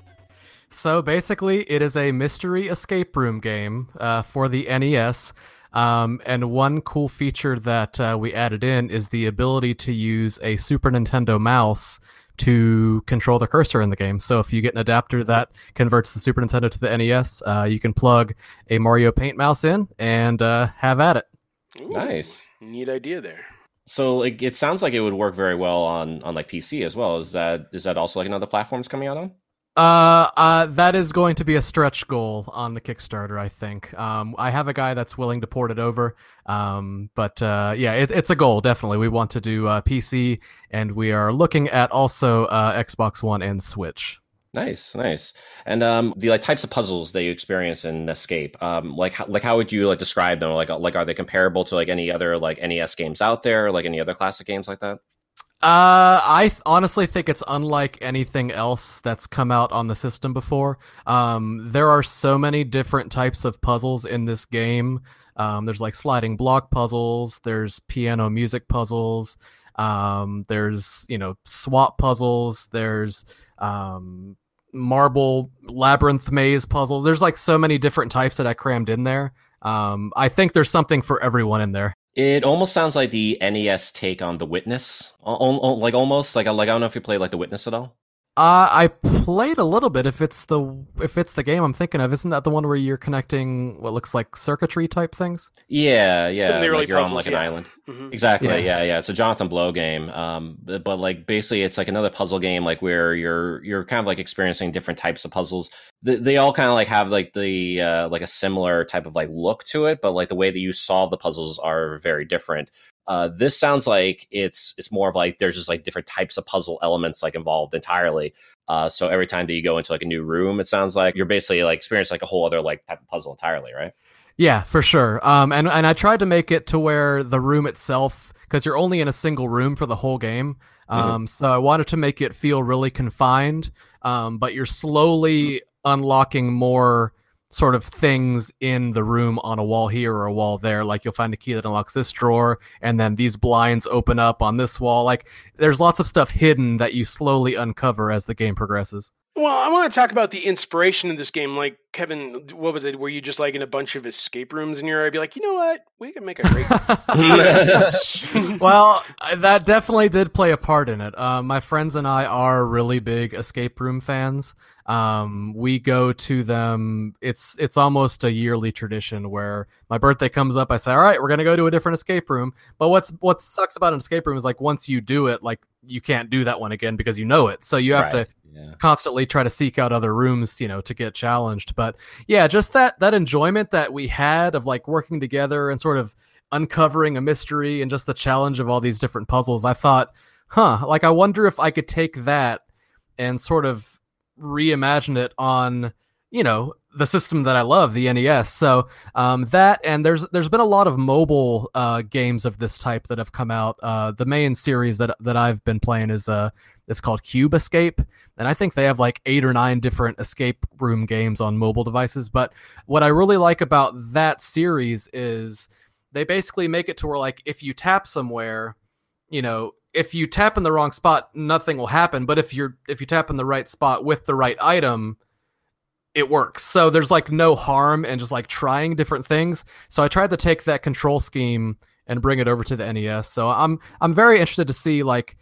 So basically, it is a mystery escape room game uh, for the NES. Um, and one cool feature that uh, we added in is the ability to use a Super Nintendo mouse to control the cursor in the game. So if you get an adapter that converts the Super Nintendo to the NES, uh, you can plug a Mario Paint mouse in and uh, have at it. Ooh, Nice. Neat idea there. So like, it sounds like it would work very well on on like PC as well. Is that is that also like another platforms coming out on? Uh, uh, that is going to be a stretch goal on the Kickstarter, I think. Um, I have a guy that's willing to port it over. Um, but uh, yeah, it, it's a goal definitely. We want to do uh, PC, and we are looking at also uh, Xbox One and Switch. Nice, nice. And um, the like types of puzzles that you experience in NEScape, um, like how, like how would you like describe them? Like like are they comparable to like any other like NES games out there, like any other classic games like that? Uh, I th- honestly think it's unlike anything else that's come out on the system before. Um, there are so many different types of puzzles in this game. Um, there's like sliding block puzzles. There's piano music puzzles. Um, there's you know swap puzzles. There's um, marble labyrinth maze puzzles. There's like so many different types that I crammed in there. Um, I think there's something for everyone in there. It almost sounds like the NES take on The Witness, Al- al- like almost like like I don't know if you played like The Witness at all. Uh, I played a little bit. If it's the if it's the game I'm thinking of, isn't that the one where you're connecting what looks like circuitry type things? Yeah, yeah, Some of the early like you're on like an yeah. island. Mhm. Exactly. Yeah. Yeah. yeah, It's a Jonathan Blow game. Um, but, but like basically, it's like another puzzle game, like where you're you're kind of like experiencing different types of puzzles. They, they all kind of like have like the uh, like a similar type of like look to it, but like the way that you solve the puzzles are very different. Uh, this sounds like it's it's more of like there's just like different types of puzzle elements like involved entirely. Uh, so every time that you go into like a new room, it sounds like you're basically like experiencing like a whole other like type of puzzle entirely, right? Yeah, for sure. Um, and and I tried to make it to where the room itself, because you're only in a single room for the whole game. Um, so I wanted to make it feel really confined. Um, but you're slowly unlocking more sort of things in the room on a wall here or a wall there. Like you'll find a key that unlocks this drawer, and then these blinds open up on this wall. Like there's lots of stuff hidden that you slowly uncover as the game progresses. Well, I want to talk about the inspiration of this game. Like Kevin, what was it? Were you just like in a bunch of escape rooms in your area? Be like, you know what? We can make a great. [LAUGHS] Game. Well, that definitely did play a part in it. Uh, my friends and I are really big escape room fans. Um, we go to them. It's it's almost a yearly tradition where my birthday comes up. I say, all right, we're gonna go to a different escape room. But what's what sucks about an escape room is like once you do it, like you can't do that one again because you know it. So you have Right, to yeah. constantly try to seek out other rooms, you know, to get challenged. But yeah, just that that enjoyment that we had of like working together and sort of uncovering a mystery and just the challenge of all these different puzzles. I thought, huh, like I wonder if I could take that and sort of reimagine it on, you know, the system that I love, the NES. So um, that and there's there's been a lot of mobile uh, games of this type that have come out. Uh, the main series that that I've been playing is uh it's called Cube Escape, and I think they have like eight or nine different escape room games on mobile devices. But what I really like about that series is they basically make it to where like if you tap somewhere, you know, if you tap in the wrong spot, nothing will happen. But if you're if you tap in the right spot with the right item, it works. So there's like no harm in just like trying different things. So I tried to take that control scheme and bring it over to the NES. So I'm I'm very interested to see like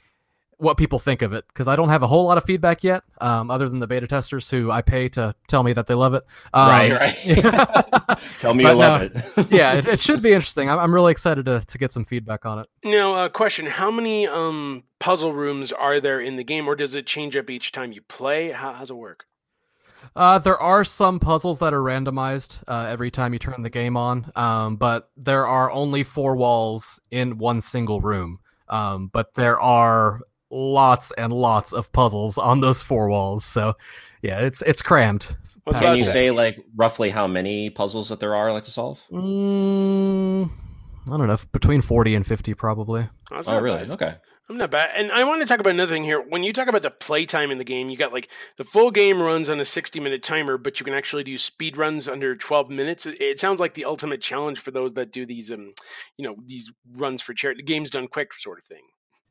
what people think of it because I don't have a whole lot of feedback yet, um, other than the beta testers who I pay to tell me that they love it. Um, right, [LAUGHS] right. [LAUGHS] Tell me But you love no, it. [LAUGHS] yeah, it, it should be interesting. I'm, I'm really excited to, to get some feedback on it. now, uh, question: How many um, puzzle rooms are there in the game, or does it change up each time you play? How, how's it work? Uh, there are some puzzles that are randomized uh, every time you turn the game on, um, but there are only four walls in one single room. Um, but there are lots and lots of puzzles on those four walls, so yeah, it's it's crammed. What's Can you say like roughly how many puzzles that there are like to solve? Mm, I don't know, between forty and fifty, probably. That's Oh, really? bad. Okay. I'm not bad. And I want to talk about another thing here. When you talk about the playtime in the game, you got like the full game runs on a 60 minute timer, but you can actually do speed runs under 12 minutes. It, it sounds like the ultimate challenge for those that do these, um, you know, these runs for charity, the Games Done Quick sort of thing.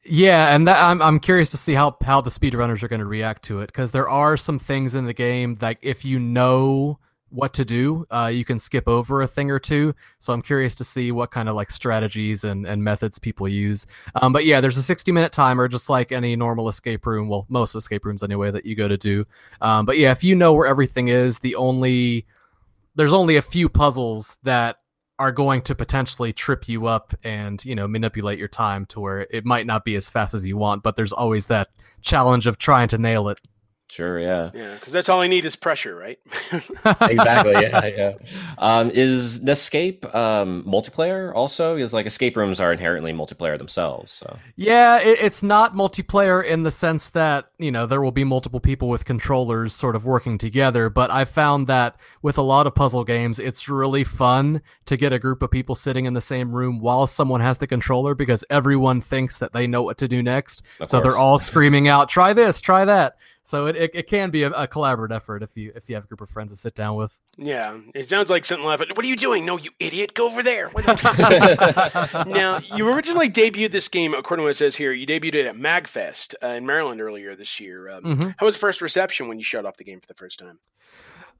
Yeah, and that, I'm I'm curious to see how how the speedrunners are going to react to it because there are some things in the game that if you know what to do, uh, you can skip over a thing or two. So I'm curious to see what kind of like strategies and, and methods people use. Um, but yeah, there's a 60 minute timer, just like any normal escape room. Well, most escape rooms anyway that you go to do. Um, but yeah, if you know where everything is, the only there's only a few puzzles that are going to potentially trip you up and you know manipulate your time to where it might not be as fast as you want but there's always that challenge of trying to nail it Sure, yeah. Yeah, because that's all I need is pressure, right? [LAUGHS] exactly. Yeah, yeah. [LAUGHS] Um, is NEScape um, multiplayer also? Because like escape rooms are inherently multiplayer themselves. So yeah it, it's not multiplayer in the sense that you know there will be multiple people with controllers sort of working together but i found that with a lot of puzzle games it's really fun to get a group of people sitting in the same room while someone has the controller because everyone thinks that they know what to do next Of so they're all screaming out try this try that so it, it, it can be a, a collaborative effort if you if you have a group of friends to sit down with yeah, it sounds like something like, what are you doing? No, you idiot, go over there. What are you talking [LAUGHS] [LAUGHS] now, you originally debuted this game, according to what it says here, you debuted it at MagFest uh, in Maryland earlier this year. Um, Mhm. How was the first reception when you showed off the game for the first time?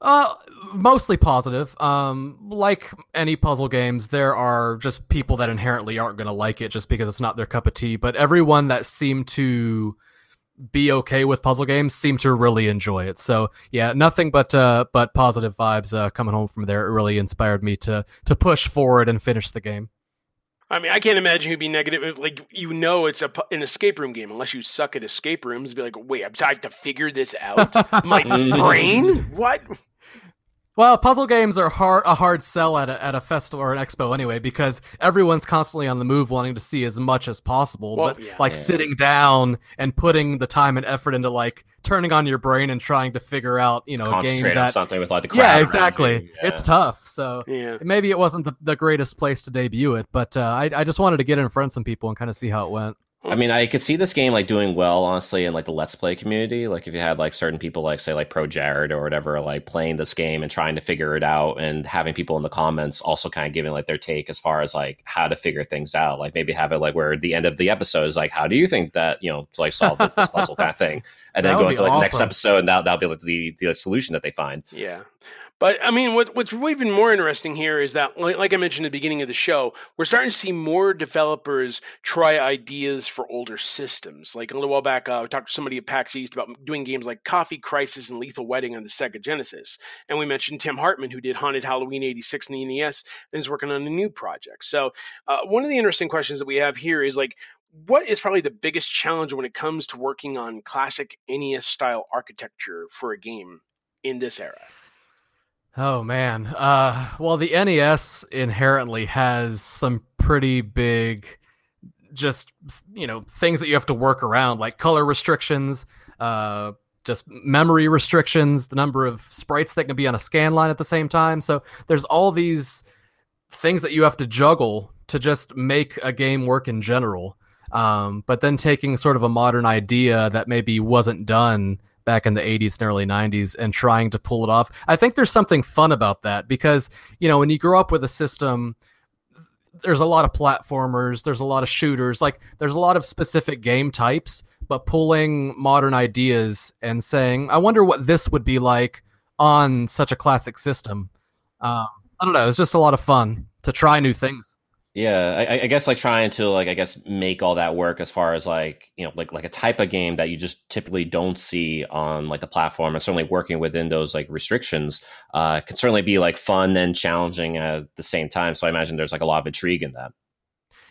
Uh, mostly positive. Um, like any puzzle games, there are just people that inherently aren't going to like it just because it's not their cup of tea. But everyone that seemed to be okay with puzzle games seem to really enjoy it. So yeah, nothing but uh, but positive vibes uh, coming home from there. It really inspired me to to push forward and finish the game. I mean, I can't imagine you'd be negative. Like, you know, it's a an escape room game, unless you suck at escape rooms. Be like, wait, I have to figure this out. [LAUGHS] My brain? What? Well, puzzle games are hard a hard sell at a, at a festival or an expo anyway because everyone's constantly on the move, wanting to see as much as possible. Well, but yeah. like Yeah. sitting down and putting the time and effort into like turning on your brain and trying to figure out, you know, a game concentrate on that something with like the crowd. yeah, exactly. Yeah. It's tough. So Yeah. maybe it wasn't the, the greatest place to debut it, but uh, I I just wanted to get in front of some people and kind of see how it went. I mean, I could see this game like doing well, honestly, in like the Let's Play community. Like if you had like certain people, like say like Pro Jared or whatever, like playing this game and trying to figure it out, and having people in the comments also kind of giving like their take as far as like how to figure things out. Like maybe have it like where the end of the episode is like, how do you think that you know to like solve this puzzle [LAUGHS] kind of thing, and then go into like the next episode, and that that'll be like the the solution that they find. Yeah. But I mean, what, what's even more interesting here is that, like, I mentioned at the beginning of the show, we're starting to see more developers try ideas for older systems. Like a little while back, uh, I talked to somebody at PAX East about doing games like Coffee Crisis and Lethal Wedding on the Sega Genesis. And we mentioned Tim Hartman, who did Haunted Halloween 86 in the NES and is working on a new project. So, uh, one of the interesting questions that we have here is like, what is probably the biggest challenge when it comes to working on classic NES style architecture for a game in this era? Oh man. Uh well the NES inherently has some pretty big just you know things that you have to work around like color restrictions, uh just memory restrictions, the number of sprites that can be on a scan line at the same time. So there's all these things that you have to juggle to just make a game work in general. Um, but then taking sort of a modern idea that maybe wasn't done back in the 80s and early 90s and trying to pull it off. I think there's something fun about that because, you know, when you grow up with a system, there's a lot of platformers, there's a lot of shooters, like there's a lot of specific game types, but pulling modern ideas and saying, I wonder what this would be like on such a classic system. Um, I don't know. It's just a lot of fun to try new things. Yeah, I, I guess like trying to like I guess make all that work as far as like you know like like a type of game that you just typically don't see on like the platform, and certainly working within those like restrictions uh, can certainly be like fun and challenging at the same time. So I imagine there's like a lot of intrigue in that.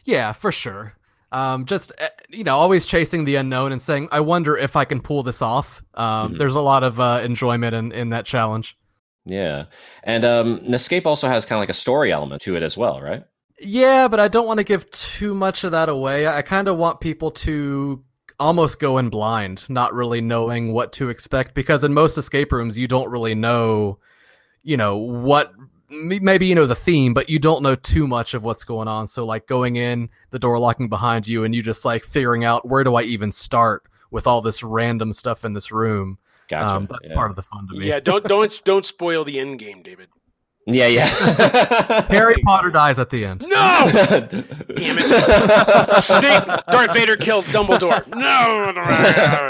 Yeah, for sure. Um, just uh, you know, always chasing the unknown and saying, "I wonder if I can pull this off." Um, Mhm. There's a lot of uh, enjoyment in in that challenge. Yeah, and um, NEScape also has kind of like a story element to it as well, right? Yeah, but I don't want to give too much of that away. I kind of want people to almost go in blind, not really knowing what to expect, because in most escape rooms, you don't really know, you know, what maybe you know the theme, but you don't know too much of what's going on. So, like going in, the door locking behind you, and you just like figuring out where do I even start with all this random stuff in this room. Gotcha. Um, that's yeah. part of the fun to me. Yeah, don't don't don't spoil the end game, David. Yeah, yeah. [LAUGHS] Harry Potter dies at the end. No, damn it! Snape, Darth Vader kills Dumbledore. No,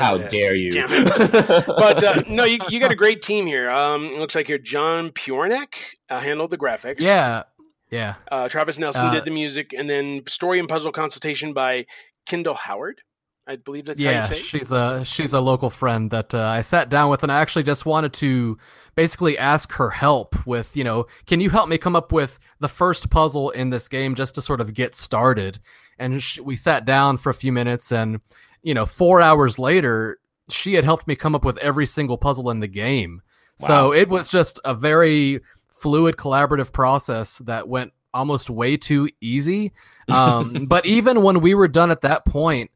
How dare you? Damn it. But uh, no, you, you got a great team here. Um, it looks like here John Pjornek uh, handled the graphics. Yeah, yeah. Uh, Travis Nelson Uh, did the music, and then story and puzzle consultation by Kendall Howard. I believe that's yeah, how you say. it. she's a she's a local friend that uh, I sat down with, and I actually just wanted to basically ask her help with, you know, can you help me come up with the first puzzle in this game just to sort of get started? And sh- we sat down for a few minutes, and you know, four hours later, she had helped me come up with every single puzzle in the game. So it was just a very fluid, collaborative process that went almost way too easy. [LAUGHS] Um, but even when we were done at that point,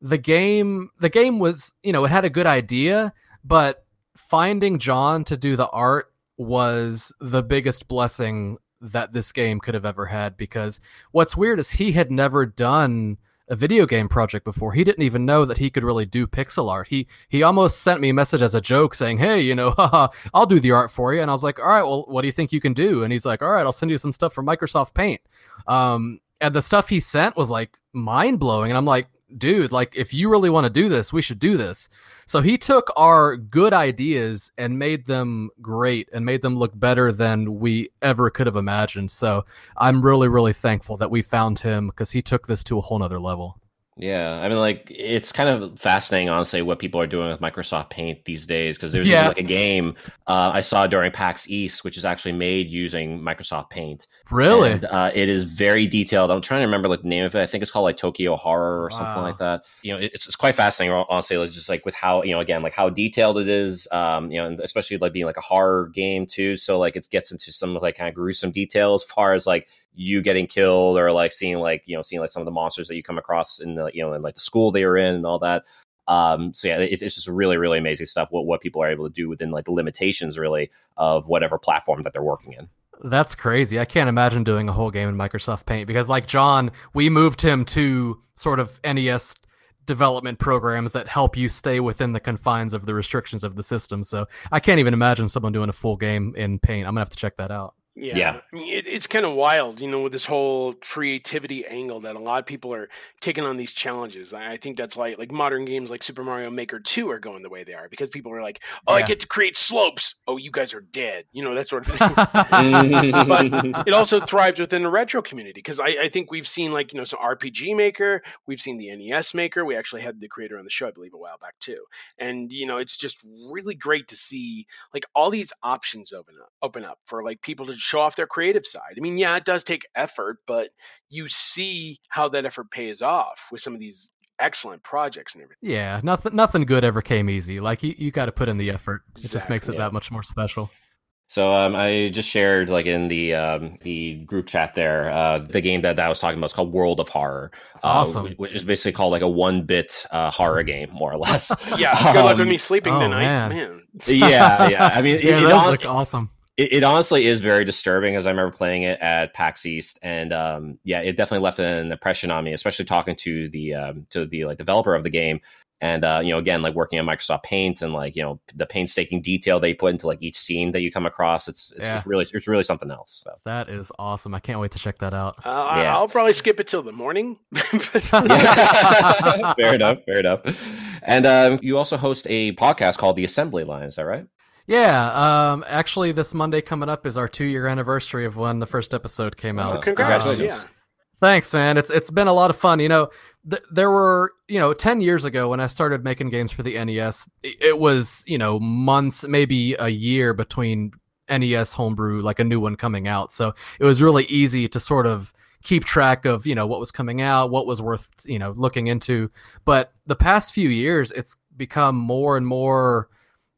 the game the game was you know it had a good idea but finding john to do the art was the biggest blessing that this game could have ever had because what's weird is he had never done a video game project before. He didn't even know that he could really do pixel art. He he almost sent me a message as a joke saying hey you know [LAUGHS] haha, i'll do the art for you. And i was like all right well what do you think you can do? And he's like all right i'll send you some stuff from microsoft paint. Um and the stuff he sent was like mind-blowing. And i'm like dude, like if you really want to do this, we should do this. So he took our good ideas and made them great and made them look better than we ever could have imagined. So I'm really, really thankful that we found him because he took this to a whole nother level. Yeah, I mean, like it's kind of fascinating, honestly, what people are doing with Microsoft Paint these days. Because there's Yeah. like a game uh, I saw during PAX East, which is actually made using Microsoft Paint. Really? And, uh, it is very detailed. I'm trying to remember like the name of it. I think it's called like Tokyo Horror or something like that. You know, it's, it's quite fascinating. Honestly, it's just like with how you know again like how detailed it is. Um, you know, and especially like being like a horror game too. So like it gets into some like kind of gruesome detail as far as like you getting killed or like seeing like you know seeing like some of the monsters that you come across in the you know in like the school they were in and all that. Um, so yeah, it's, it's just really really amazing stuff. What what people are able to do within like the limitations really of whatever platform that they're working in. That's crazy. I can't imagine doing a whole game in Microsoft Paint because, like John, we moved him to sort of NES development programs that help you stay within the confines of the restrictions of the system. So I can't even imagine someone doing a full game in Paint. I'm gonna have to check that out. Yeah, Yeah. I mean, it, it's kind of wild, you know, with this whole creativity angle that a lot of people are taking on these challenges. I think that's like like modern games like Super Mario Maker Two are going the way they are because people are like, "Oh, I get to create slopes. Oh, you guys are dead." You know that sort of thing. [LAUGHS] but it also thrives within the retro community because I, I think we've seen like you know some RPG Maker, we've seen the NES Maker. We actually had the creator on the show, I believe, a while back too. And you know, it's just really great to see like all these options open up, open up for like people to show off their creative side. I mean, yeah, it does take effort, but you see how that effort pays off with some of these excellent projects and everything. Yeah, nothing nothing good ever came easy. Like you, you got to put in the effort. It just makes it Exactly. that much more special. So um, I just shared like in the um, the group chat there uh, the game that, that I was talking about is called World of Horror, uh, Awesome. which is basically called like a one bit uh, horror game more or less. [LAUGHS] Yeah, [LAUGHS] good luck with Um, me sleeping oh, tonight, man. man. yeah, yeah. I mean, [LAUGHS] it, Yeah, it, those hon- look awesome. It, it honestly is very disturbing as I remember playing it at PAX East, and um, yeah, it definitely left an impression on me, especially talking to the um, to the like developer of the game, and uh, you know, again, like working on Microsoft Paint and like you know the painstaking detail they put into like each scene that you come across. It's it's, Yeah. it's really it's really something else. So. That is awesome. I can't wait to check that out. Uh, I- Yeah. I'll probably skip it till the morning. [LAUGHS] [LAUGHS] Fair enough, fair enough. And um, you also host a podcast called The Assembly Line, is that right? Yeah, um, actually, this Monday coming up is our two year anniversary of when the first episode came out. Oh, Congrats! Congratulations. Yeah. Thanks, man. It's it's been a lot of fun. You know, th- there were you know ten years ago when I started making games for the NES, it, it was you know months, maybe a year between NES homebrew, like a new one coming out. So it was really easy to sort of keep track of you know what was coming out, what was worth you know looking into. But the past few years, it's become more and more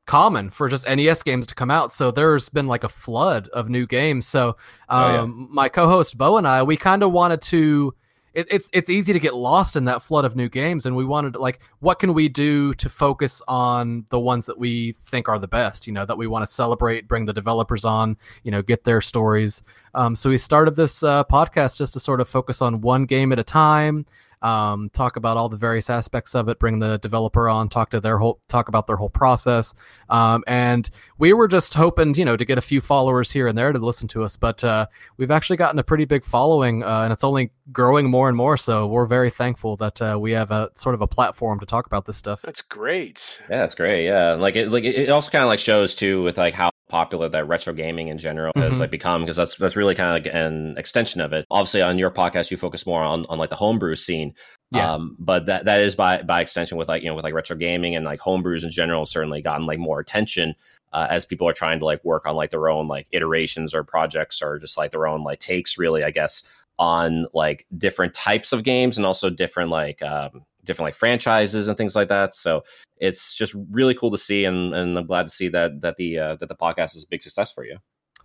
common for just NES games to come out. So there's been like a flood of new games. So Oh, yeah. um, my co-host Bo and I, we kind of wanted to. It, it's it's easy to get lost in that flood of new games, and we wanted to, like, what can we do to focus on the ones that we think are the best? You know, that we want to celebrate, bring the developers on, you know, get their stories. Um, so we started this uh, podcast just to sort of focus on one game at a time, um, talk about all the various aspects of it, bring the developer on, talk to their whole, talk about their whole process, um, and we were just hoping, you know, to get a few followers here and there to listen to us, but uh, we've actually gotten a pretty big following, uh, and it's only growing more and more. So we're very thankful that uh, we have a sort of a platform to talk about this stuff. That's great. Yeah, that's great. Yeah, like it, like it it also kind of like shows too with like how popular that retro gaming in general has Mhm. like become because that's that's really kind of like an extension of it. Obviously, on your podcast, you focus more on on like the homebrew scene. Yeah. Um, but that that is by by extension with like you know with like retro gaming and like homebrews in general certainly gotten like more attention uh, as people are trying to like work on like their own like iterations or projects or just like their own like takes really I guess on like different types of games and also different like um different like franchises and things like that so it's just really cool to see and, and i'm glad to see that that the uh, that the podcast is a big success for you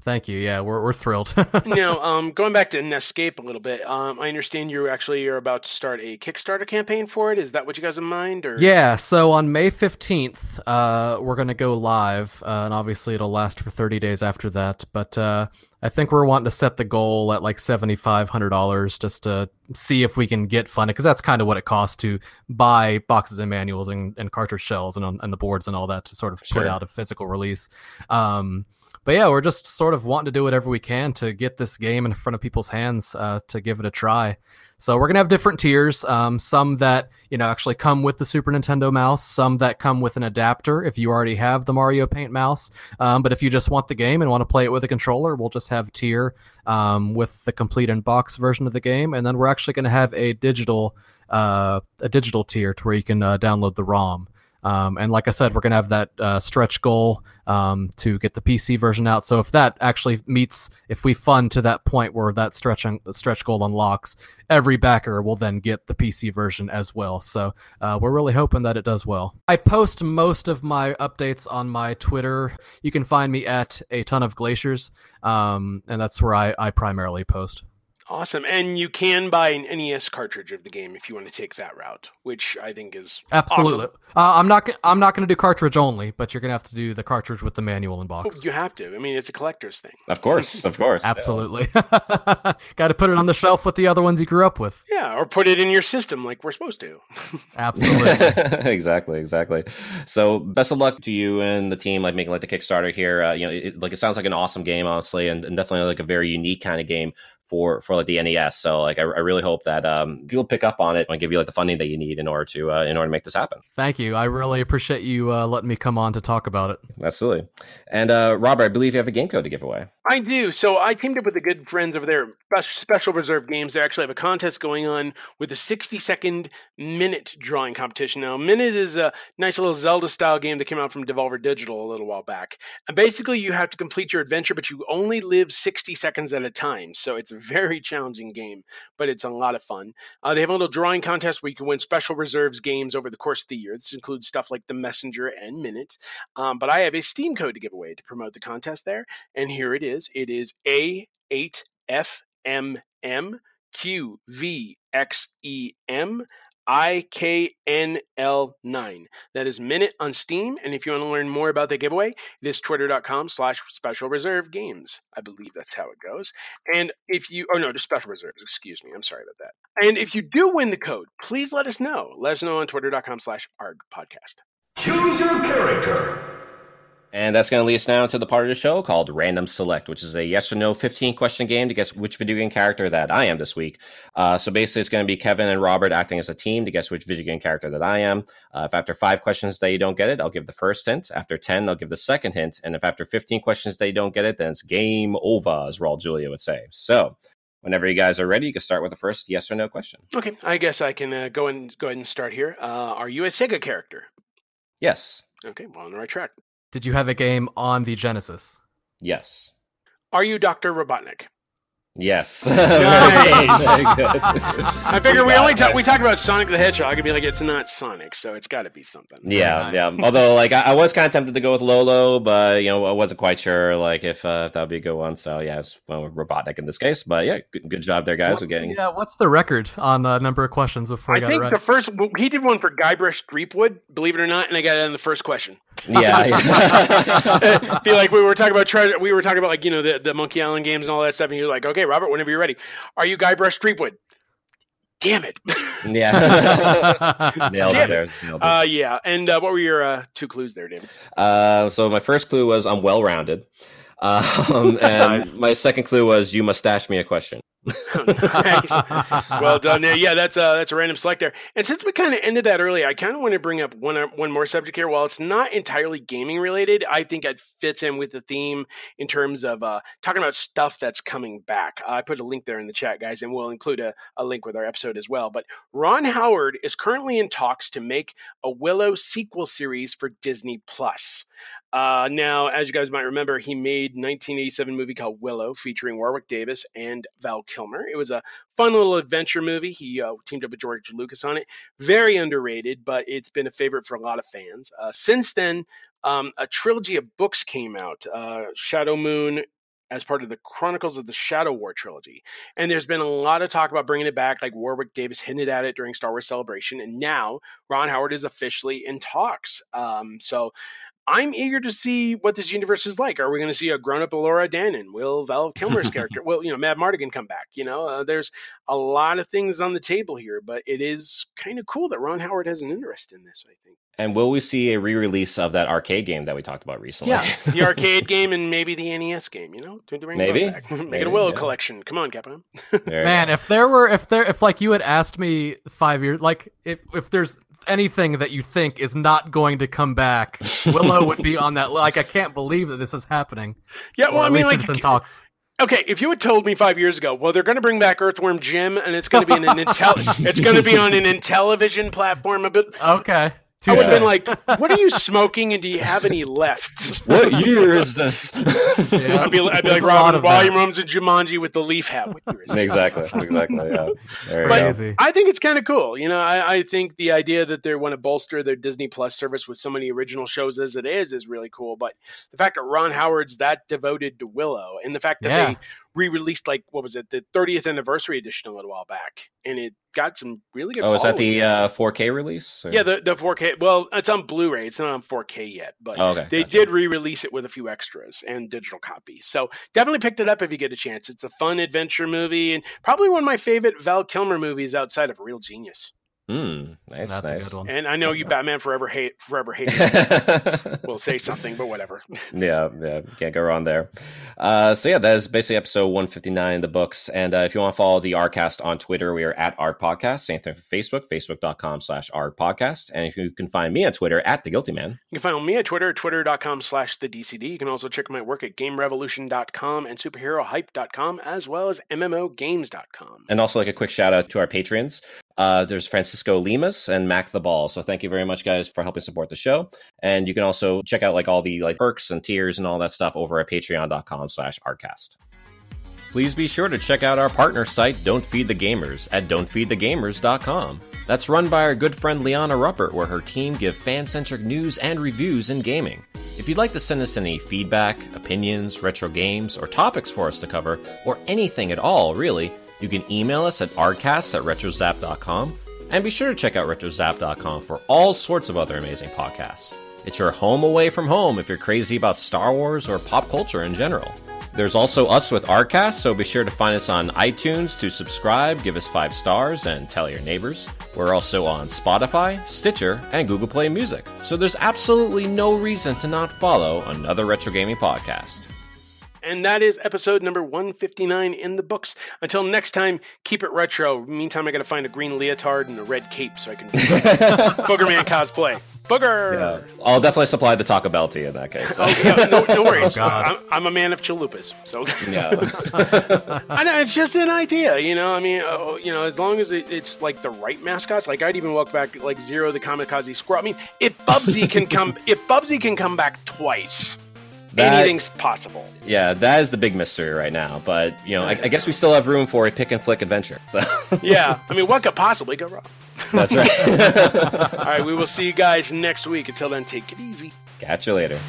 Thank you. Yeah, we're we're thrilled. [LAUGHS] now, um, going back to NEScape a little bit, um, I understand you actually are about to start a Kickstarter campaign for it. Is that what you guys have in mind? Or Yeah, so on May 15th, uh, we're going to go live, uh, and obviously it'll last for 30 days after that. But uh, I think we're wanting to set the goal at like $7,500 just to see if we can get funded, because that's kind of what it costs to buy boxes and manuals and, and cartridge shells and, and the boards and all that to sort of Sure. put out a physical release. Um, but yeah, we're just sort of wanting to do whatever we can to get this game in front of people's hands uh, to give it a try. So we're gonna have different tiers. Um, some that you know actually come with the Super Nintendo mouse. Some that come with an adapter if you already have the Mario Paint mouse. Um, but if you just want the game and want to play it with a controller, we'll just have tier um, with the complete in box version of the game. And then we're actually gonna have a digital uh, a digital tier to where you can uh, download the ROM. Um, and like I said, we're going to have that uh, stretch goal um, to get the PC version out. So if that actually meets, if we fund to that point where that stretch stretch goal unlocks, every backer will then get the PC version as well. So uh, we're really hoping that it does well. I post most of my updates on my Twitter. You can find me at a ton of glaciers, um, and that's where I, I primarily post. Awesome. And you can buy an NES cartridge of the game if you want to take that route, which I think is Absolutely. awesome. Uh, I'm not. g- I'm not going to do cartridge only, but you're going to have to do the cartridge with the manual and box. You have to. I mean, it's a collector's thing. Of course, [LAUGHS] of course. Absolutely. [LAUGHS] Got to put it on the shelf with the other ones you grew up with. Yeah, or put it in your system like we're supposed to. [LAUGHS] Absolutely. exactly, exactly. So, best of luck to you and the team, like making like the Kickstarter here. Uh, you know, it, like it sounds like an awesome game, honestly, and, and definitely like a very unique kind of game for for like the NES. So, like, I, I really hope that um, people pick up on it and give you like the funding that you need in order to uh, in order to make this happen. Thank you. I really appreciate you uh, letting me come on to talk about it. Absolutely. And uh, Robert, I believe you have a game code to give away. I do. So I teamed up with the good friends over there, Special Reserve Games. They actually have a contest going on with a 60 second minute drawing competition. Now, Minute is a nice little Zelda style game that came out from Devolver Digital a little while back. And basically, you have to complete your adventure, but you only live 60 seconds at a time. So it's a very challenging game, but it's a lot of fun. Uh, they have a little drawing contest where you can win Special Reserves games over the course of the year. This includes stuff like The Messenger and Minute. Um, but I have a Steam code to give away to promote the contest there. And here it is. It is A8FMMQVXEM. IKNL9. That is Minute on Steam. And if you want to learn more about the giveaway, it is twitter.com slash special reserve games. I believe that's how it goes. And if you, oh no, just special reserves, excuse me. I'm sorry about that. And if you do win the code, please let us know. Let us know on twitter.com slash arg podcast. Choose your character. And that's going to lead us now to the part of the show called Random Select, which is a yes or no 15 question game to guess which video game character that I am this week. Uh, so basically, it's going to be Kevin and Robert acting as a team to guess which video game character that I am. Uh, if after five questions they don't get it, I'll give the first hint. After 10, I'll give the second hint. And if after 15 questions they don't get it, then it's game over, as Raul Julia would say. So whenever you guys are ready, you can start with the first yes or no question. Okay, I guess I can uh, go and go ahead and start here. Uh, are you a Sega character? Yes. Okay, well on the right track. Did you have a game on the Genesis? Yes. Are you Doctor Robotnik? Yes. [LAUGHS] Nice. I figure we got only it. talk we talk about Sonic the Hedgehog. I'd be like, it's not Sonic, so it's got to be something. Yeah, yeah. Although, like, I, I was kind of tempted to go with Lolo, but you know, I wasn't quite sure, like, if, uh, if that would be a good one. So yeah, it's went with Robotnik in this case. But yeah, good, good job there, guys. What's With getting the, uh, what's the record on the number of questions before I, I got think it right? the first he did one for Guybrush Threepwood, believe it or not, and I got it in the first question. yeah, [LAUGHS] [LAUGHS] yeah. feel like we were talking about treasure. We were talking about like you know the, the Monkey Island games and all that stuff, and you're like, okay, Robert, whenever you're ready, are you Guybrush Threepwood? Damn it! [LAUGHS] yeah. [LAUGHS] Nailed Damn it there. Nailed it. uh, yeah. And uh, what were your uh, two clues there, David? Uh, so my first clue was I'm well rounded. Um, [LAUGHS] and Nice. my second clue was you must stash me a question. Nice. Well done. Yeah, yeah, that's a that's a random select there. And since we kind of ended that early, I kind of want to bring up one uh, one more subject here. While it's not entirely gaming related, I think it fits in with the theme in terms of uh, talking about stuff that's coming back. I put a link there in the chat, guys, and we'll include a, a link with our episode as well. But Ron Howard is currently in talks to make a Willow sequel series for Disney Plus. Uh, now, as you guys might remember, he made 1987 movie called Willow, featuring Warwick Davis and Val Kilmer. It was a fun little adventure movie. He uh, teamed up with George Lucas on it. Very underrated, but it's been a favorite for a lot of fans. Uh, since then, um, a trilogy of books came out: uh, Shadow Moon. As part of the Chronicles of the Shadow War trilogy. And there's been a lot of talk about bringing it back, like Warwick Davis hinted at it during Star Wars Celebration. And now Ron Howard is officially in talks. Um, so I'm eager to see what this universe is like. Are we going to see a grown-up Elora Danan? Will Val Kilmer's [LAUGHS] character, will you know, Madmartigan come back? You know, uh, there's a lot of things on the table here, but it is kind of cool that Ron Howard has an interest in this. I think. And will we see a re-release of that arcade game that we talked about recently? Yeah, the [LAUGHS] arcade game and maybe the NES game. You know, to, to bring Maybe. back. [LAUGHS] make it a Willow yeah. collection. Come on, Captain. Man, if there were, if there, if like you had asked me five years, like if if there's anything that you think is not going to come back, Willow would be on that. Like, I can't believe that this is happening. Yeah, Or well, I mean, like, talks. Okay, if you had told me five years ago, well, they're going to bring back Earthworm Jim, and it's going to be in an [LAUGHS] intel, it's going to be on an [LAUGHS] Intellivision platform. A bit, Okay. I would have been like, "What are you smoking, and do you have any left?" [LAUGHS] what year is this? Yeah. I'd be, I'd be like a lot Robin of Williams that. in Jumanji with the leaf hat. What year is it? exactly, [LAUGHS] exactly. Yeah. There But- go. I think it's kind of cool. You know, I, I think the idea that they want to bolster their Disney Plus service with so many original shows as it is is really cool. But the fact that Ron Howard's that devoted to Willow, and the fact that Yeah. they re-released like what was it, the 30th anniversary edition a little while back, and it got some really good. Oh, is that the uh, 4K release? or- Yeah, the, the 4K. Well, it's on Blu-ray. It's not on 4K yet, but Oh, okay, they gotcha. did re-release it with a few extras and digital copies. So definitely picked it up if you get a chance. It's a fun adventure movie and probably one of my favorite Val Kilmer movies outside of Real Genius. Mm, nice, That's nice. a good one. And I know you, Batman Forever hate Forever hate. [LAUGHS] will say something, but whatever. [LAUGHS] yeah, yeah, can't go wrong there. Uh, so yeah, that is basically episode 159 in the books. And uh, if you want to follow the Rcast on Twitter, we are at Art Podcast. Same thing for Facebook, facebook.com slash Art Podcast. And if you can find me on Twitter at The Guilty Man. You can find me at Twitter, twitter.com slash the DCD. You can also check my work at gamerevolution.com and superherohype.com, as well as MMOgames.com. And also like a quick shout out to our patrons. Uh, there's Francisco Limas and Mac the Ball. So thank you very much, guys, for helping support the show. And you can also check out like all the like perks and tiers and all that stuff over at patreon.com slash artcast. Please be sure to check out our partner site, Don't Feed the Gamers, at don'tfeedthegamers.com. That's run by our good friend Liana Ruppert, where her team give fan-centric news and reviews in gaming. If you'd like to send us any feedback, opinions, retro games, or topics for us to cover, or anything at all, really, you can email us at rcast at retrozap.com. And be sure to check out retrozap.com for all sorts of other amazing podcasts. It's your home away from home if you're crazy about Star Wars or pop culture in general. There's also us with Artcast, so be sure to find us on iTunes to subscribe, give us five stars, and tell your neighbors. We're also on Spotify, Stitcher, and Google Play Music, so there's absolutely no reason to not follow another retro gaming podcast. And that is episode number 159 in the books. Until next time, keep it retro. Meantime, I got to find a green leotard and a red cape so I can [LAUGHS] Boogerman cosplay. Booger! I'll definitely supply the Taco Bell to you in that case. Oh, yeah, no, no [LAUGHS] worries. Oh, God. I'm, I'm a man of chalupas, so yeah. [LAUGHS] I know it's just an idea, you know. I mean, uh, you know, as long as it, it's like the right mascots. Like I'd even walk back like Zero the Kamikaze Squirrel. I mean, if Bubsy can come, if Bubsy can come back twice, That- anything's possible. yeah, that is the big mystery right now. But, you know, I, I guess we still have room for a pick and flick adventure. So Yeah, I mean, what could possibly go wrong? that's right. [LAUGHS] All right, we will see you guys next week. Until then, take it easy. Catch you later.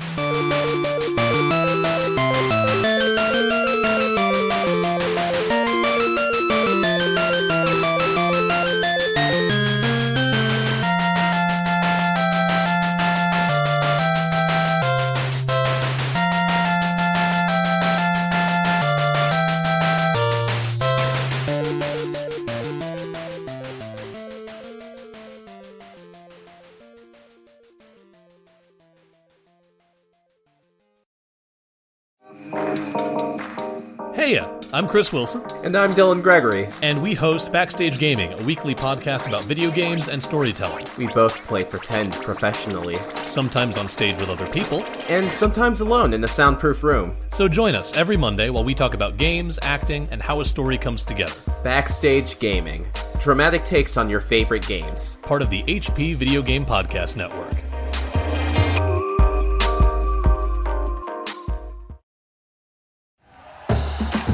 I'm Chris Wilson, And I'm Dylan Gregory. and we host Backstage Gaming, a weekly podcast about video games and storytelling, We both play pretend professionally, sometimes on stage with other people. and sometimes alone in a soundproof room. So join us every Monday while we talk about games, acting, and how a story comes together. Backstage Gaming. Dramatic takes on your favorite games. Part of the HP Video Game Podcast Network.